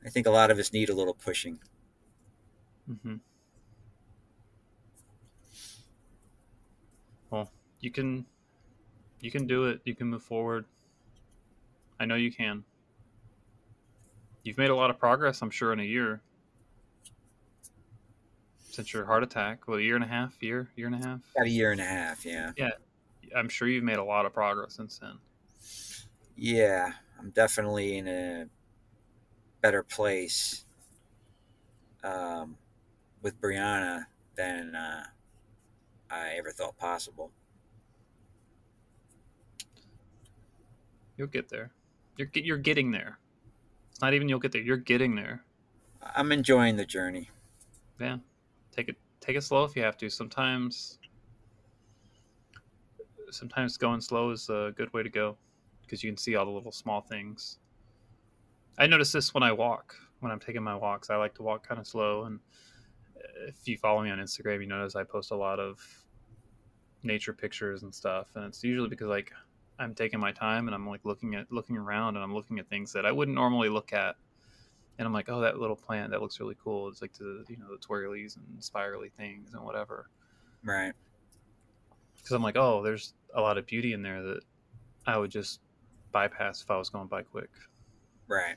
I think a lot of us need a little pushing. Mm-hmm. Well, you can, you can do it. You can move forward. I know you can. You've made a lot of progress, I'm sure, in a year since your heart attack. Well, a year and a half, year, year and a half. About a year and a half, yeah. Yeah, I'm sure you've made a lot of progress since then yeah, I'm definitely in a better place um, with Brianna than uh, I ever thought possible. You'll get there. You're you're getting there. It's not even you'll get there. You're getting there. I'm enjoying the journey. Yeah, take it take it slow if you have to. Sometimes, sometimes going slow is a good way to go because you can see all the little small things. I notice this when I walk. When I'm taking my walks, I like to walk kind of slow. And uh, if you follow me on Instagram, you notice I post a lot of nature pictures and stuff. And it's usually because like I'm taking my time and I'm like looking at looking around and I'm looking at things that I wouldn't normally look at and I'm like, oh, that little plant that looks really cool. It's like the you know the twirlies and spirally things and whatever. Right. Because I'm like, oh, there's a lot of beauty in there that I would just bypass if I was going by quick. Right.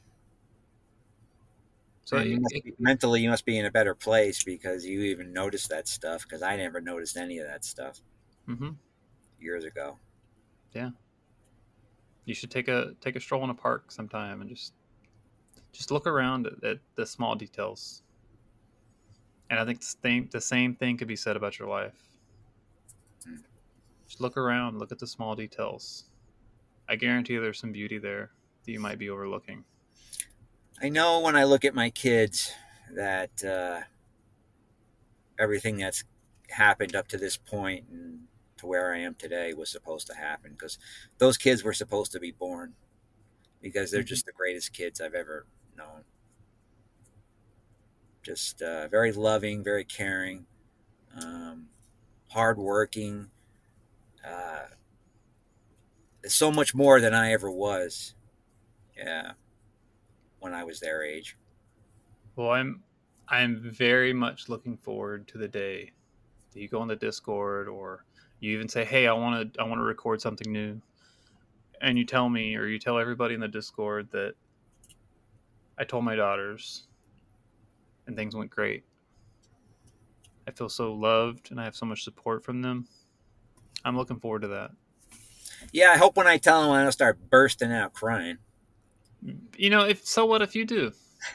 So you it- be- mentally, you must be in a better place because you even noticed that stuff. Because I never noticed any of that stuff mhm. years ago. Yeah, you should take a take a stroll in a park sometime and just just look around at, at the small details. And I think the same the same thing could be said about your life. Hmm. Just look around, look at the small details. I guarantee you there's some beauty there that you might be overlooking. I know when I look at my kids that uh, everything that's happened up to this point and to where I am today was supposed to happen because those kids were supposed to be born because they're just the greatest kids I've ever known. Just uh, very loving, very caring, um, hardworking. Uh, so much more than I ever was. Yeah when I was their age. Well, I'm I'm very much looking forward to the day that you go on the Discord or you even say, "Hey, I want to I want to record something new," and you tell me or you tell everybody in the Discord that I told my daughters and things went great. I feel so loved and I have so much support from them. I'm looking forward to that. Yeah, I hope when I tell them I don't start bursting out crying. You know, if so, what if you do?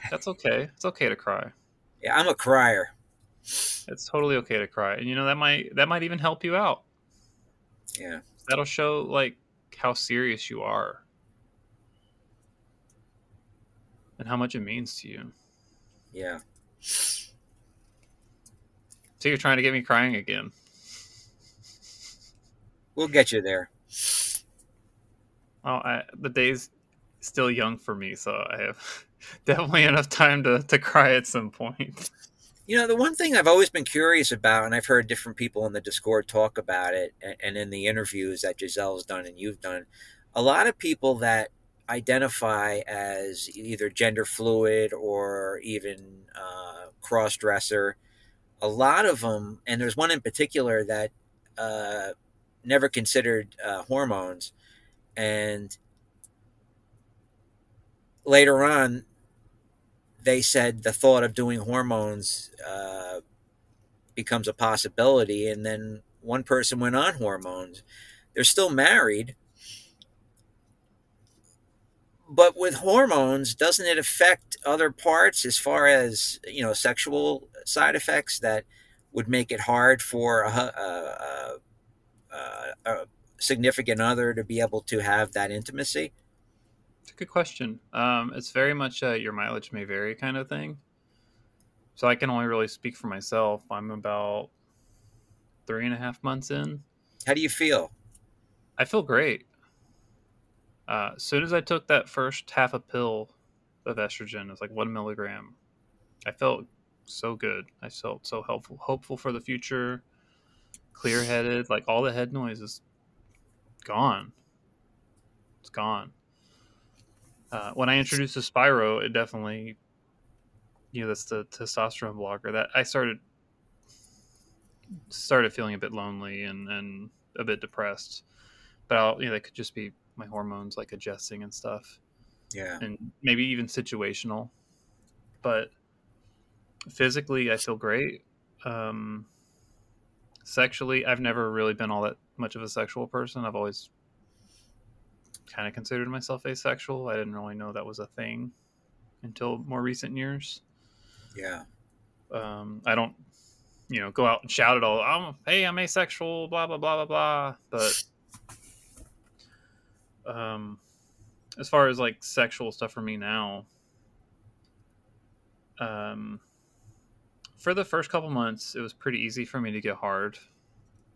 That's okay. It's okay to cry. Yeah, I'm a crier. It's totally okay to cry, and you know that might that might even help you out. Yeah. that'll show like how serious you are and how much it means to you. Yeah. So you're trying to get me crying again. We'll get you there. Well, I, the day's still young for me, so I have [laughs] definitely enough time to, to cry at some point. [laughs] You know, the one thing I've always been curious about, and I've heard different people in the Discord talk about it, and, and in the interviews that Giselle's done and you've done, a lot of people that identify as either gender fluid or even uh, cross dresser, a lot of them, and there's one in particular that uh, never considered uh, hormones, and later on they said the thought of doing hormones uh, becomes a possibility, and then one person went on hormones. They're still married, but with hormones, doesn't it affect other parts as far as you know sexual side effects that would make it hard for a, a, a, a significant other to be able to have that intimacy? It's a good question. Um, it's very much a your mileage may vary kind of thing. So I can only really speak for myself. I'm about three and a half months in. How do you feel? I feel great. Uh, as soon as I took that first half a pill of estrogen, it was like one milligram. I felt so good. I felt so helpful, hopeful for the future, clear headed. Like all the head noise is gone. It's gone. Uh, when I introduced the Spiro, it definitely, you know, that's the testosterone blocker. That I started started feeling a bit lonely and and a bit depressed but I'll, you know, that could just be my hormones like adjusting and stuff, Yeah. and maybe even situational. But physically, I feel great. Um, sexually, I've never really been all that much of a sexual person. I've always kind of considered myself asexual. I didn't really know that was a thing until more recent years. Yeah. Um, I don't, you know, go out and shout it all. I'm, hey, I'm asexual, blah blah blah blah blah. But um, as far as like sexual stuff for me now, um, for the first couple months, it was pretty easy for me to get hard.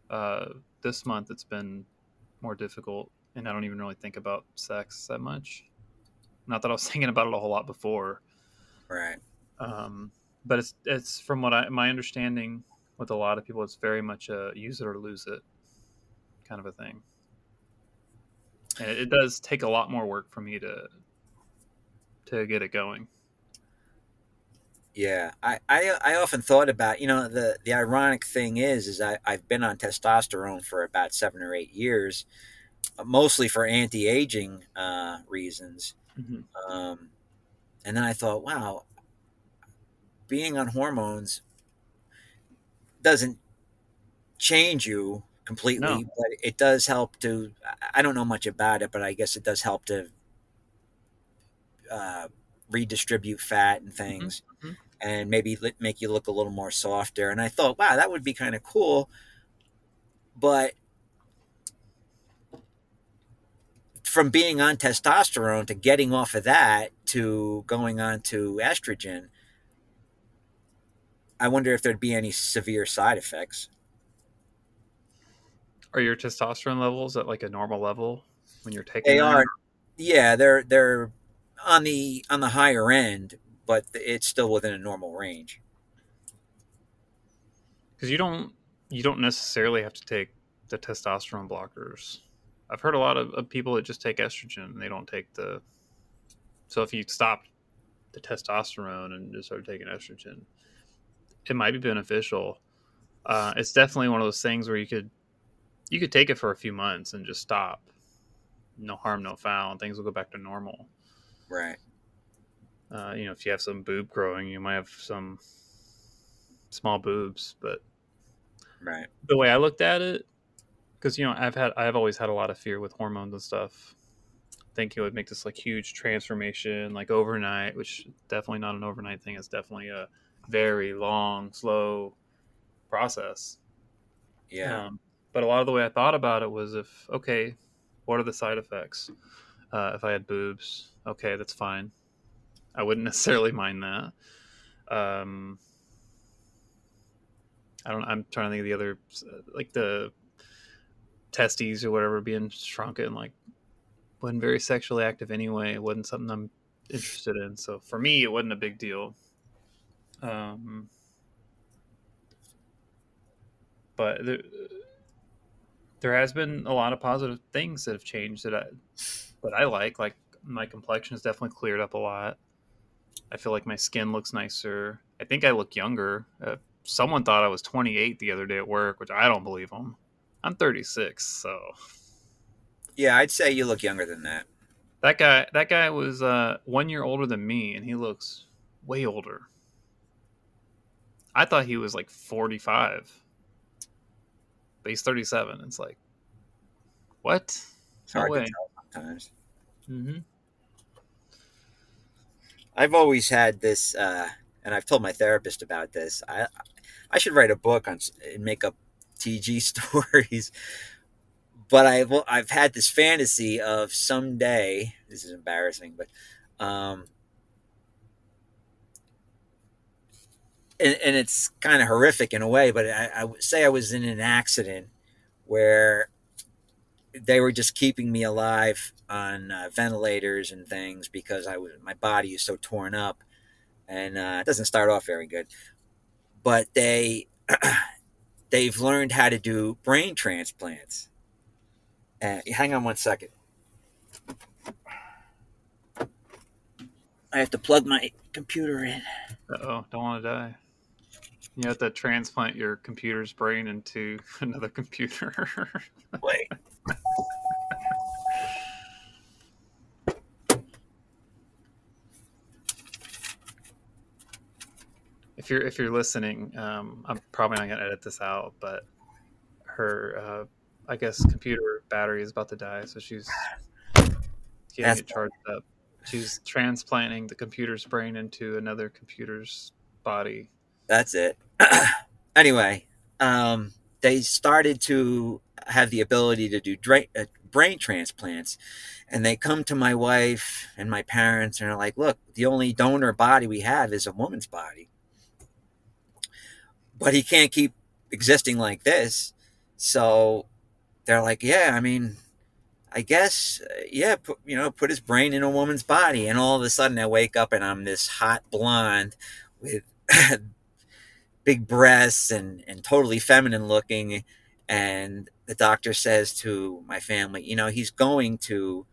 Uh, this month, it's been more difficult, and I don't even really think about sex that much. Not that I was [laughs] thinking about it a whole lot before Right. um, but it's it's from what I my understanding with a lot of people, it's very much a use it or lose it kind of a thing. And it, it does take a lot more work for me to to get it going. Yeah, I, I I often thought about you know the the ironic thing is is I I've been on testosterone for about seven or eight years, uh, mostly for anti aging uh, reasons, Mhm. um, and then I thought, wow, being on hormones doesn't change you completely, No. but it does help to. I- don't know much about it, but I guess it does help to uh, redistribute fat and things, mhm. And maybe make you look a little more softer. And I thought, wow, that would be kind of cool, but. From being on testosterone to getting off of that to going on to estrogen, I wonder if there'd be any severe side effects. Are your testosterone levels at like a normal level when you're taking? They them? are, yeah, they're they're on the on the higher end, but it's still within a normal range. because you don't you don't necessarily have to take the testosterone blockers. I've heard a lot of, of people that just take estrogen and they don't take the. So if you stop the testosterone and just start taking estrogen, it might be beneficial. Uh, it's definitely one of those things where you could you could take it for a few months and just stop. No harm, no foul, and things will go back to normal. Right. Uh, you know, if you have some boob growing, you might have some small boobs, but Right. the way I looked at it, because you know I've had I've always had a lot of fear with hormones and stuff. Think it would make this like huge transformation, like overnight, which definitely not an overnight thing. It's definitely a very long, slow process. Yeah. Um, but a lot of the way I thought about it was if okay, what are the side effects? Uh, if I had boobs, okay, that's fine. I wouldn't [laughs] necessarily mind that. Um, I don't. I'm trying to think of the other, like the testes or whatever being shrunken. Like, wasn't very sexually active anyway. It wasn't something I'm interested in. So for me, it wasn't a big deal. Um, but there, there has been a lot of positive things that have changed that I that I like. Like my complexion has definitely cleared up a lot. I feel like my skin looks nicer. I think I look younger. Uh, someone thought I was 28 the other day at work, which I don't believe them. I'm 36, so Yeah, I'd say you look younger than that. that guy that guy was uh, one year older than me, and he looks way older. I thought he was like 45, but he's 37. It's like, what? It's No hard way. to tell sometimes. Mm-hmm. I've always had this, uh, and I've told my therapist about this. I I should write a book on and make up [laughs] TG stories. But I've I've had this fantasy of someday. This is embarrassing, but um, and, and it's kind of horrific in a way. But I, I would say I was in an accident where they were just keeping me alive on uh, ventilators and things because I was my body is so torn up, and uh, it doesn't start off very good. But they [clears throat] they've learned how to do brain transplants. Uh, hang on one second. I have to plug my computer in. oh, don't want to die. You have to transplant your computer's brain into [laughs] another computer. Wait. [laughs] if you're if you're listening, um, I'm probably not gonna edit this out, but her, uh, I guess, computer battery is about to die, so she's getting it charged up. She's transplanting the computer's brain into another computer's body. That's it. [clears throat] anyway, um, they started to have the ability to do dra- uh, brain transplants, and they come to my wife and my parents and are like, "Look, the only donor body we have is a woman's body, but he can't keep existing like this." So they're like, "Yeah, I mean." I guess, uh, yeah, put, you know, put his brain in a woman's body, and all of a sudden I wake up and I'm this hot blonde with [laughs] big breasts and, and totally feminine looking. And the doctor says to my family, you know, he's going to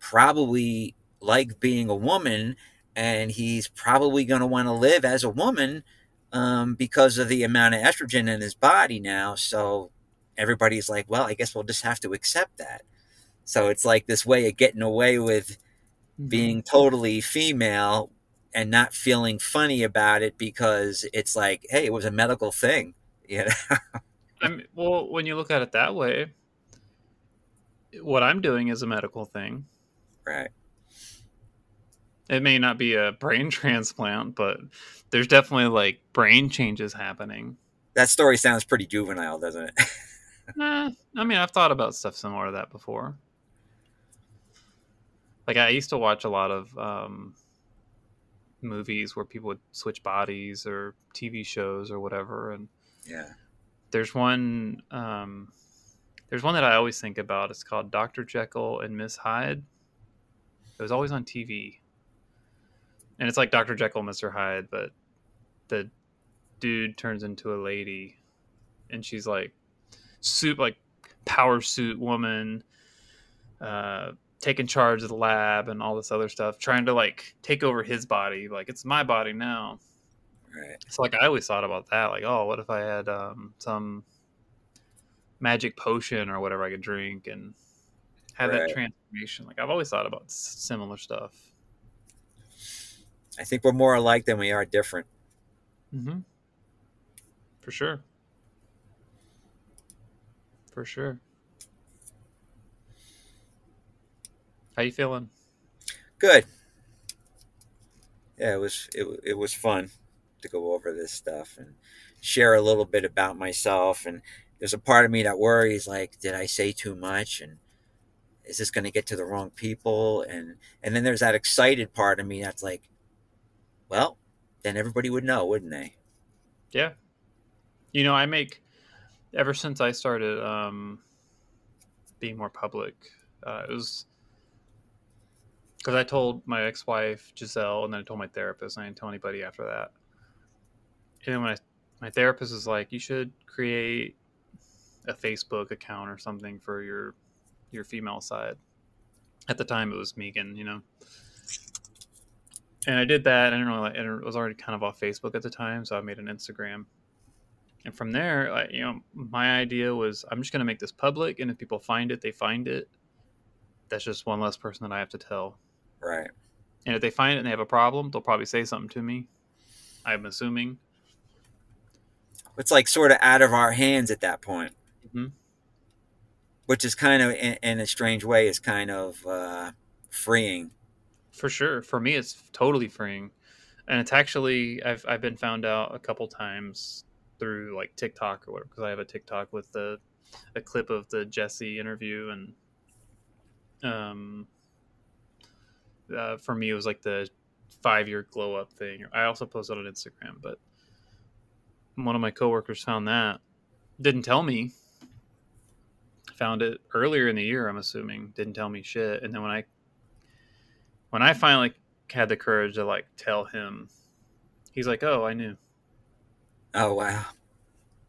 probably like being a woman and he's probably going to want to live as a woman um, because of the amount of estrogen in his body now. So everybody's like, well, I guess we'll just have to accept that. So it's like this way of getting away with being totally female and not feeling funny about it because it's like, hey, it was a medical thing. [laughs] You know? I mean, well, when you look at it that way, what I'm doing is a medical thing. right. It may not be a brain [laughs] transplant, but there's definitely like brain changes happening. That story sounds pretty juvenile, doesn't it? Nah, [laughs] I mean, I've thought about stuff similar to that before. Like I used to watch a lot of um, movies where people would switch bodies or TV shows or whatever, and yeah. there's one um, there's one that I always think about. It's called Doctor Jekyll and Miss Hyde. It was always on TV, and it's like Doctor Jekyll, Mister Hyde, but the dude turns into a lady, and she's like suit like power suit woman, uh, taking charge of the lab and all this other stuff, trying to like take over his body. Like it's my body now. Right. So like I always thought about that. Like, oh, what if I had um, some magic potion or whatever I could drink and have Right. that transformation? Like I've always thought about similar stuff. I think we're more alike than we are different. Mm-hmm. For sure. For sure. How you feeling? Good. Yeah, it was it, it was fun to go over this stuff and share a little bit about myself. And there's a part of me that worries, like, did I say too much? And is this going to get to the wrong people? And and then there's that excited part of me that's like, well, then everybody would know, wouldn't they? Yeah. You know, I make ever since I started um, being more public. Uh, it was because I told my ex-wife Giselle, and then I told my therapist, and I didn't tell anybody after that. And then when I, my therapist was like, "You should create a Facebook account or something for your your female side." At the time, it was Megan, you know. And I did that. I didn't really, like, and it was already kind of off Facebook at the time, so I made an Instagram. And from there, I, you know, my idea was I'm just going to make this public, and if people find it, they find it. That's just one less person that I have to tell. Right. And if they find it and they have a problem, they'll probably say something to me. I'm assuming. It's like sort of out of our hands at that point, Mhm. which is kind of, in, in a strange way, is kind of uh, freeing. For sure. For me, it's totally freeing. And it's actually, I've, I've been found out a couple times through like TikTok or whatever, because I have a TikTok with the, a clip of the Jesse interview. And um, uh, for me, it was like the five year glow up thing. I also posted on Instagram, but one of my coworkers found that, didn't tell me. Found it earlier in the year, I'm assuming. Didn't tell me shit. And then when I when I finally had the courage to like tell him, he's like, "Oh, I knew," Oh wow.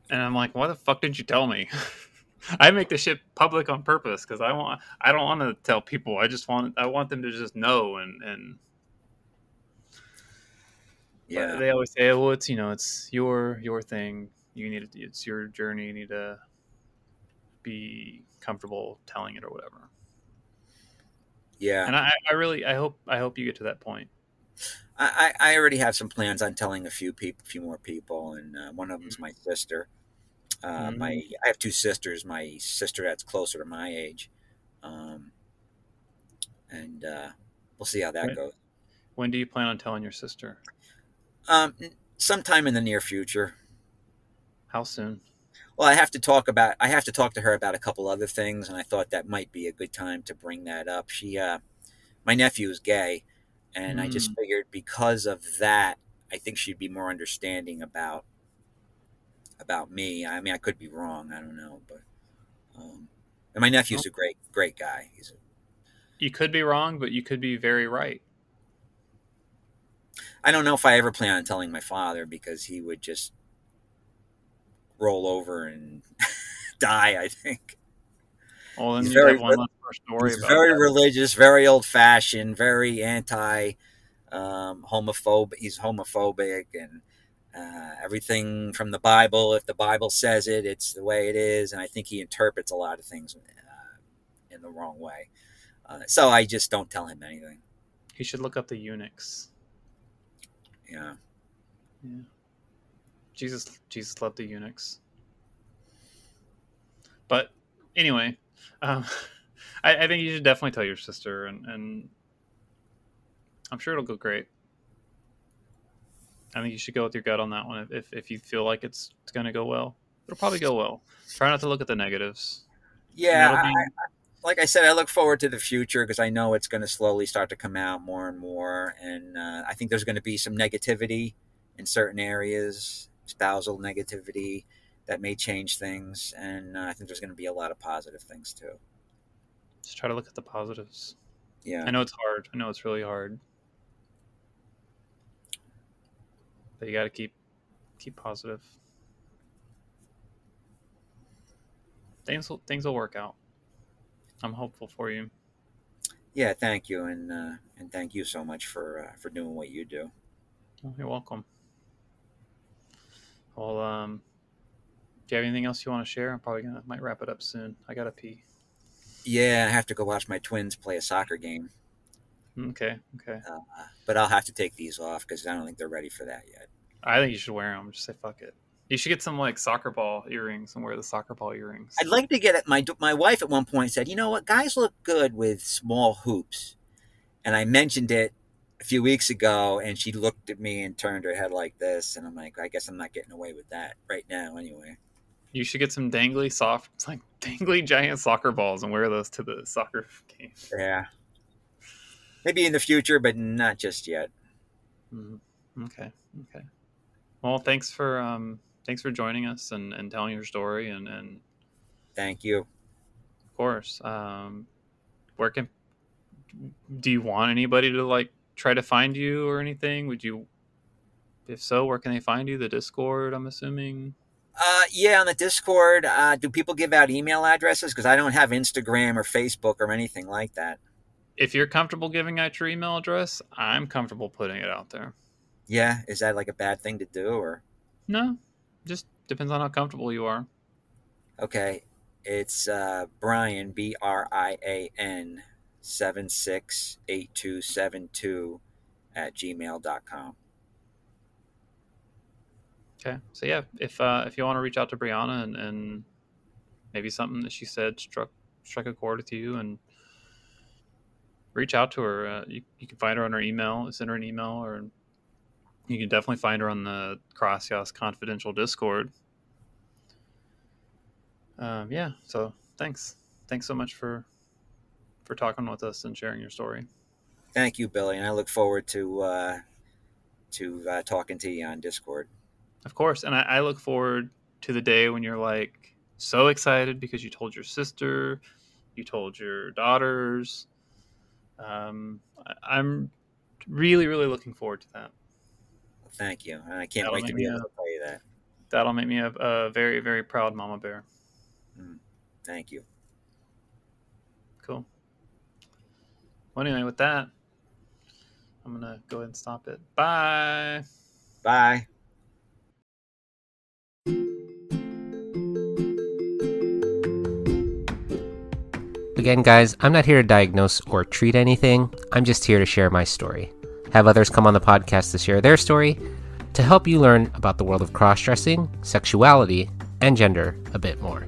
and I'm like, "Why the fuck didn't you tell me?" [laughs] I make this shit public on purpose because I want I don't want to tell people. I just want I want them to just know and and Yeah. they always say, "Well, it's you know it's your your thing. You need to, it's your journey. You need to be comfortable telling it or whatever." Yeah. And I, I really I hope I hope you get to that point. I, I already have some plans on telling a few people, a few more people, and uh, one of them's my sister. Uh, My I have two sisters. My sister that's closer to my age, um, and uh, we'll see how that Right. goes. When do you plan on telling your sister? Um, sometime in the near future. How soon? Well, I have to talk about. I have to talk to her about a couple other things, and I thought that might be a good time to bring that up. She, uh, my nephew is gay, and I just figured because of that, I think she'd be more understanding about about me. I mean, I could be wrong. I don't know, but um, and my nephew's a great, great guy. He's a, You could be wrong, but you could be very right. I don't know if I ever plan on telling my father because he would just roll over and [laughs] die. I think. Well, then He's you very have one re- less person to worry He's about. very that. religious, very old fashioned, very anti um, homophobic. He's homophobic and uh, everything from the Bible. If the Bible says it, it's the way it is. And I think he interprets a lot of things uh, in the wrong way. Uh, so I just don't tell him anything. He should look up the eunuchs. Yeah. Yeah. Jesus Jesus loved the eunuchs. But anyway, um, [laughs] I, I think you should definitely tell your sister and, and I'm sure it'll go great. I think you should go with your gut on that one. If, if, you feel like it's, it's going to go well, it'll probably go well. Try not to look at the negatives. Yeah. Be- I- like I said, I look forward to the future because I know it's going to slowly start to come out more and more. And uh, I think there's going to be some negativity in certain areas, spousal negativity that may change things. And uh, I think there's going to be a lot of positive things too. Just try to look at the positives. Yeah. I know it's hard. I know it's really hard. But you got to keep keep positive. Things will, things will work out. I'm hopeful for you. Yeah. Thank you. And, uh, and thank you so much for, uh, for doing what you do. Oh, you're welcome. Well, um, do you have anything else you want to share? I'm probably gonna might wrap it up soon. I gotta pee. Yeah. I have to go watch my twins play a soccer game, Okay, okay. uh, but I'll have to take these off because I don't think they're ready for that yet. I think you should wear them. Just say fuck it. You should get some like soccer ball earrings and wear the soccer ball earrings. I'd like to get it. My my wife at one point said, "You know what? Guys look good with small hoops," and I mentioned it a few weeks ago, and she looked at me and turned her head like this, and I'm like, "I guess I'm not getting away with that right now, anyway." You should get some dangly soft, it's [laughs] like dangly giant soccer balls and wear those to the soccer [laughs] game. Yeah, maybe in the future, but not just yet. Mhm. Okay, okay. Well, thanks for um, thanks for joining us and, and telling your story and and Thank you. of course, um, where can do you want anybody to like try to find you or anything? Would you, if so, where can they find you? The Discord, I'm assuming. Uh, yeah, on the Discord, uh, do people give out email addresses? Because I don't have Instagram or Facebook or anything like that. If you're comfortable giving out your email address, I'm comfortable putting it out there. Yeah, is that like a bad thing to do, or No, just depends on how comfortable you are. Okay, it's uh, Brian B R I A N seven six eight two seven two at gmail.com. Okay. So yeah, if uh, if you want to reach out to Brianna and, and maybe something that she said struck struck a chord with you and reach out to her. Uh, you, you can find her on her email, send her an email, or you can definitely find her on the Gracias Confidential Discord. Um, yeah. So thanks, thanks so much for for talking with us and sharing your story. Thank you, Billie, and I look forward to uh, to uh, talking to you on Discord. Of course, and I, I look forward to the day when you're like so excited because you told your sister, you told your daughters. Um, I, I'm really, really looking forward to that. Thank you, and I can't That'll wait to be able to tell you that. That'll make me a, a very, very proud mama bear. Thank you. Cool. Well, anyway, with that, I'm gonna go ahead and stop it. Bye. Bye. Again, guys, I'm not here to diagnose or treat anything. I'm just here to share my story. Have others come on the podcast to share their story to help you learn about the world of cross dressing, sexuality, and gender a bit more.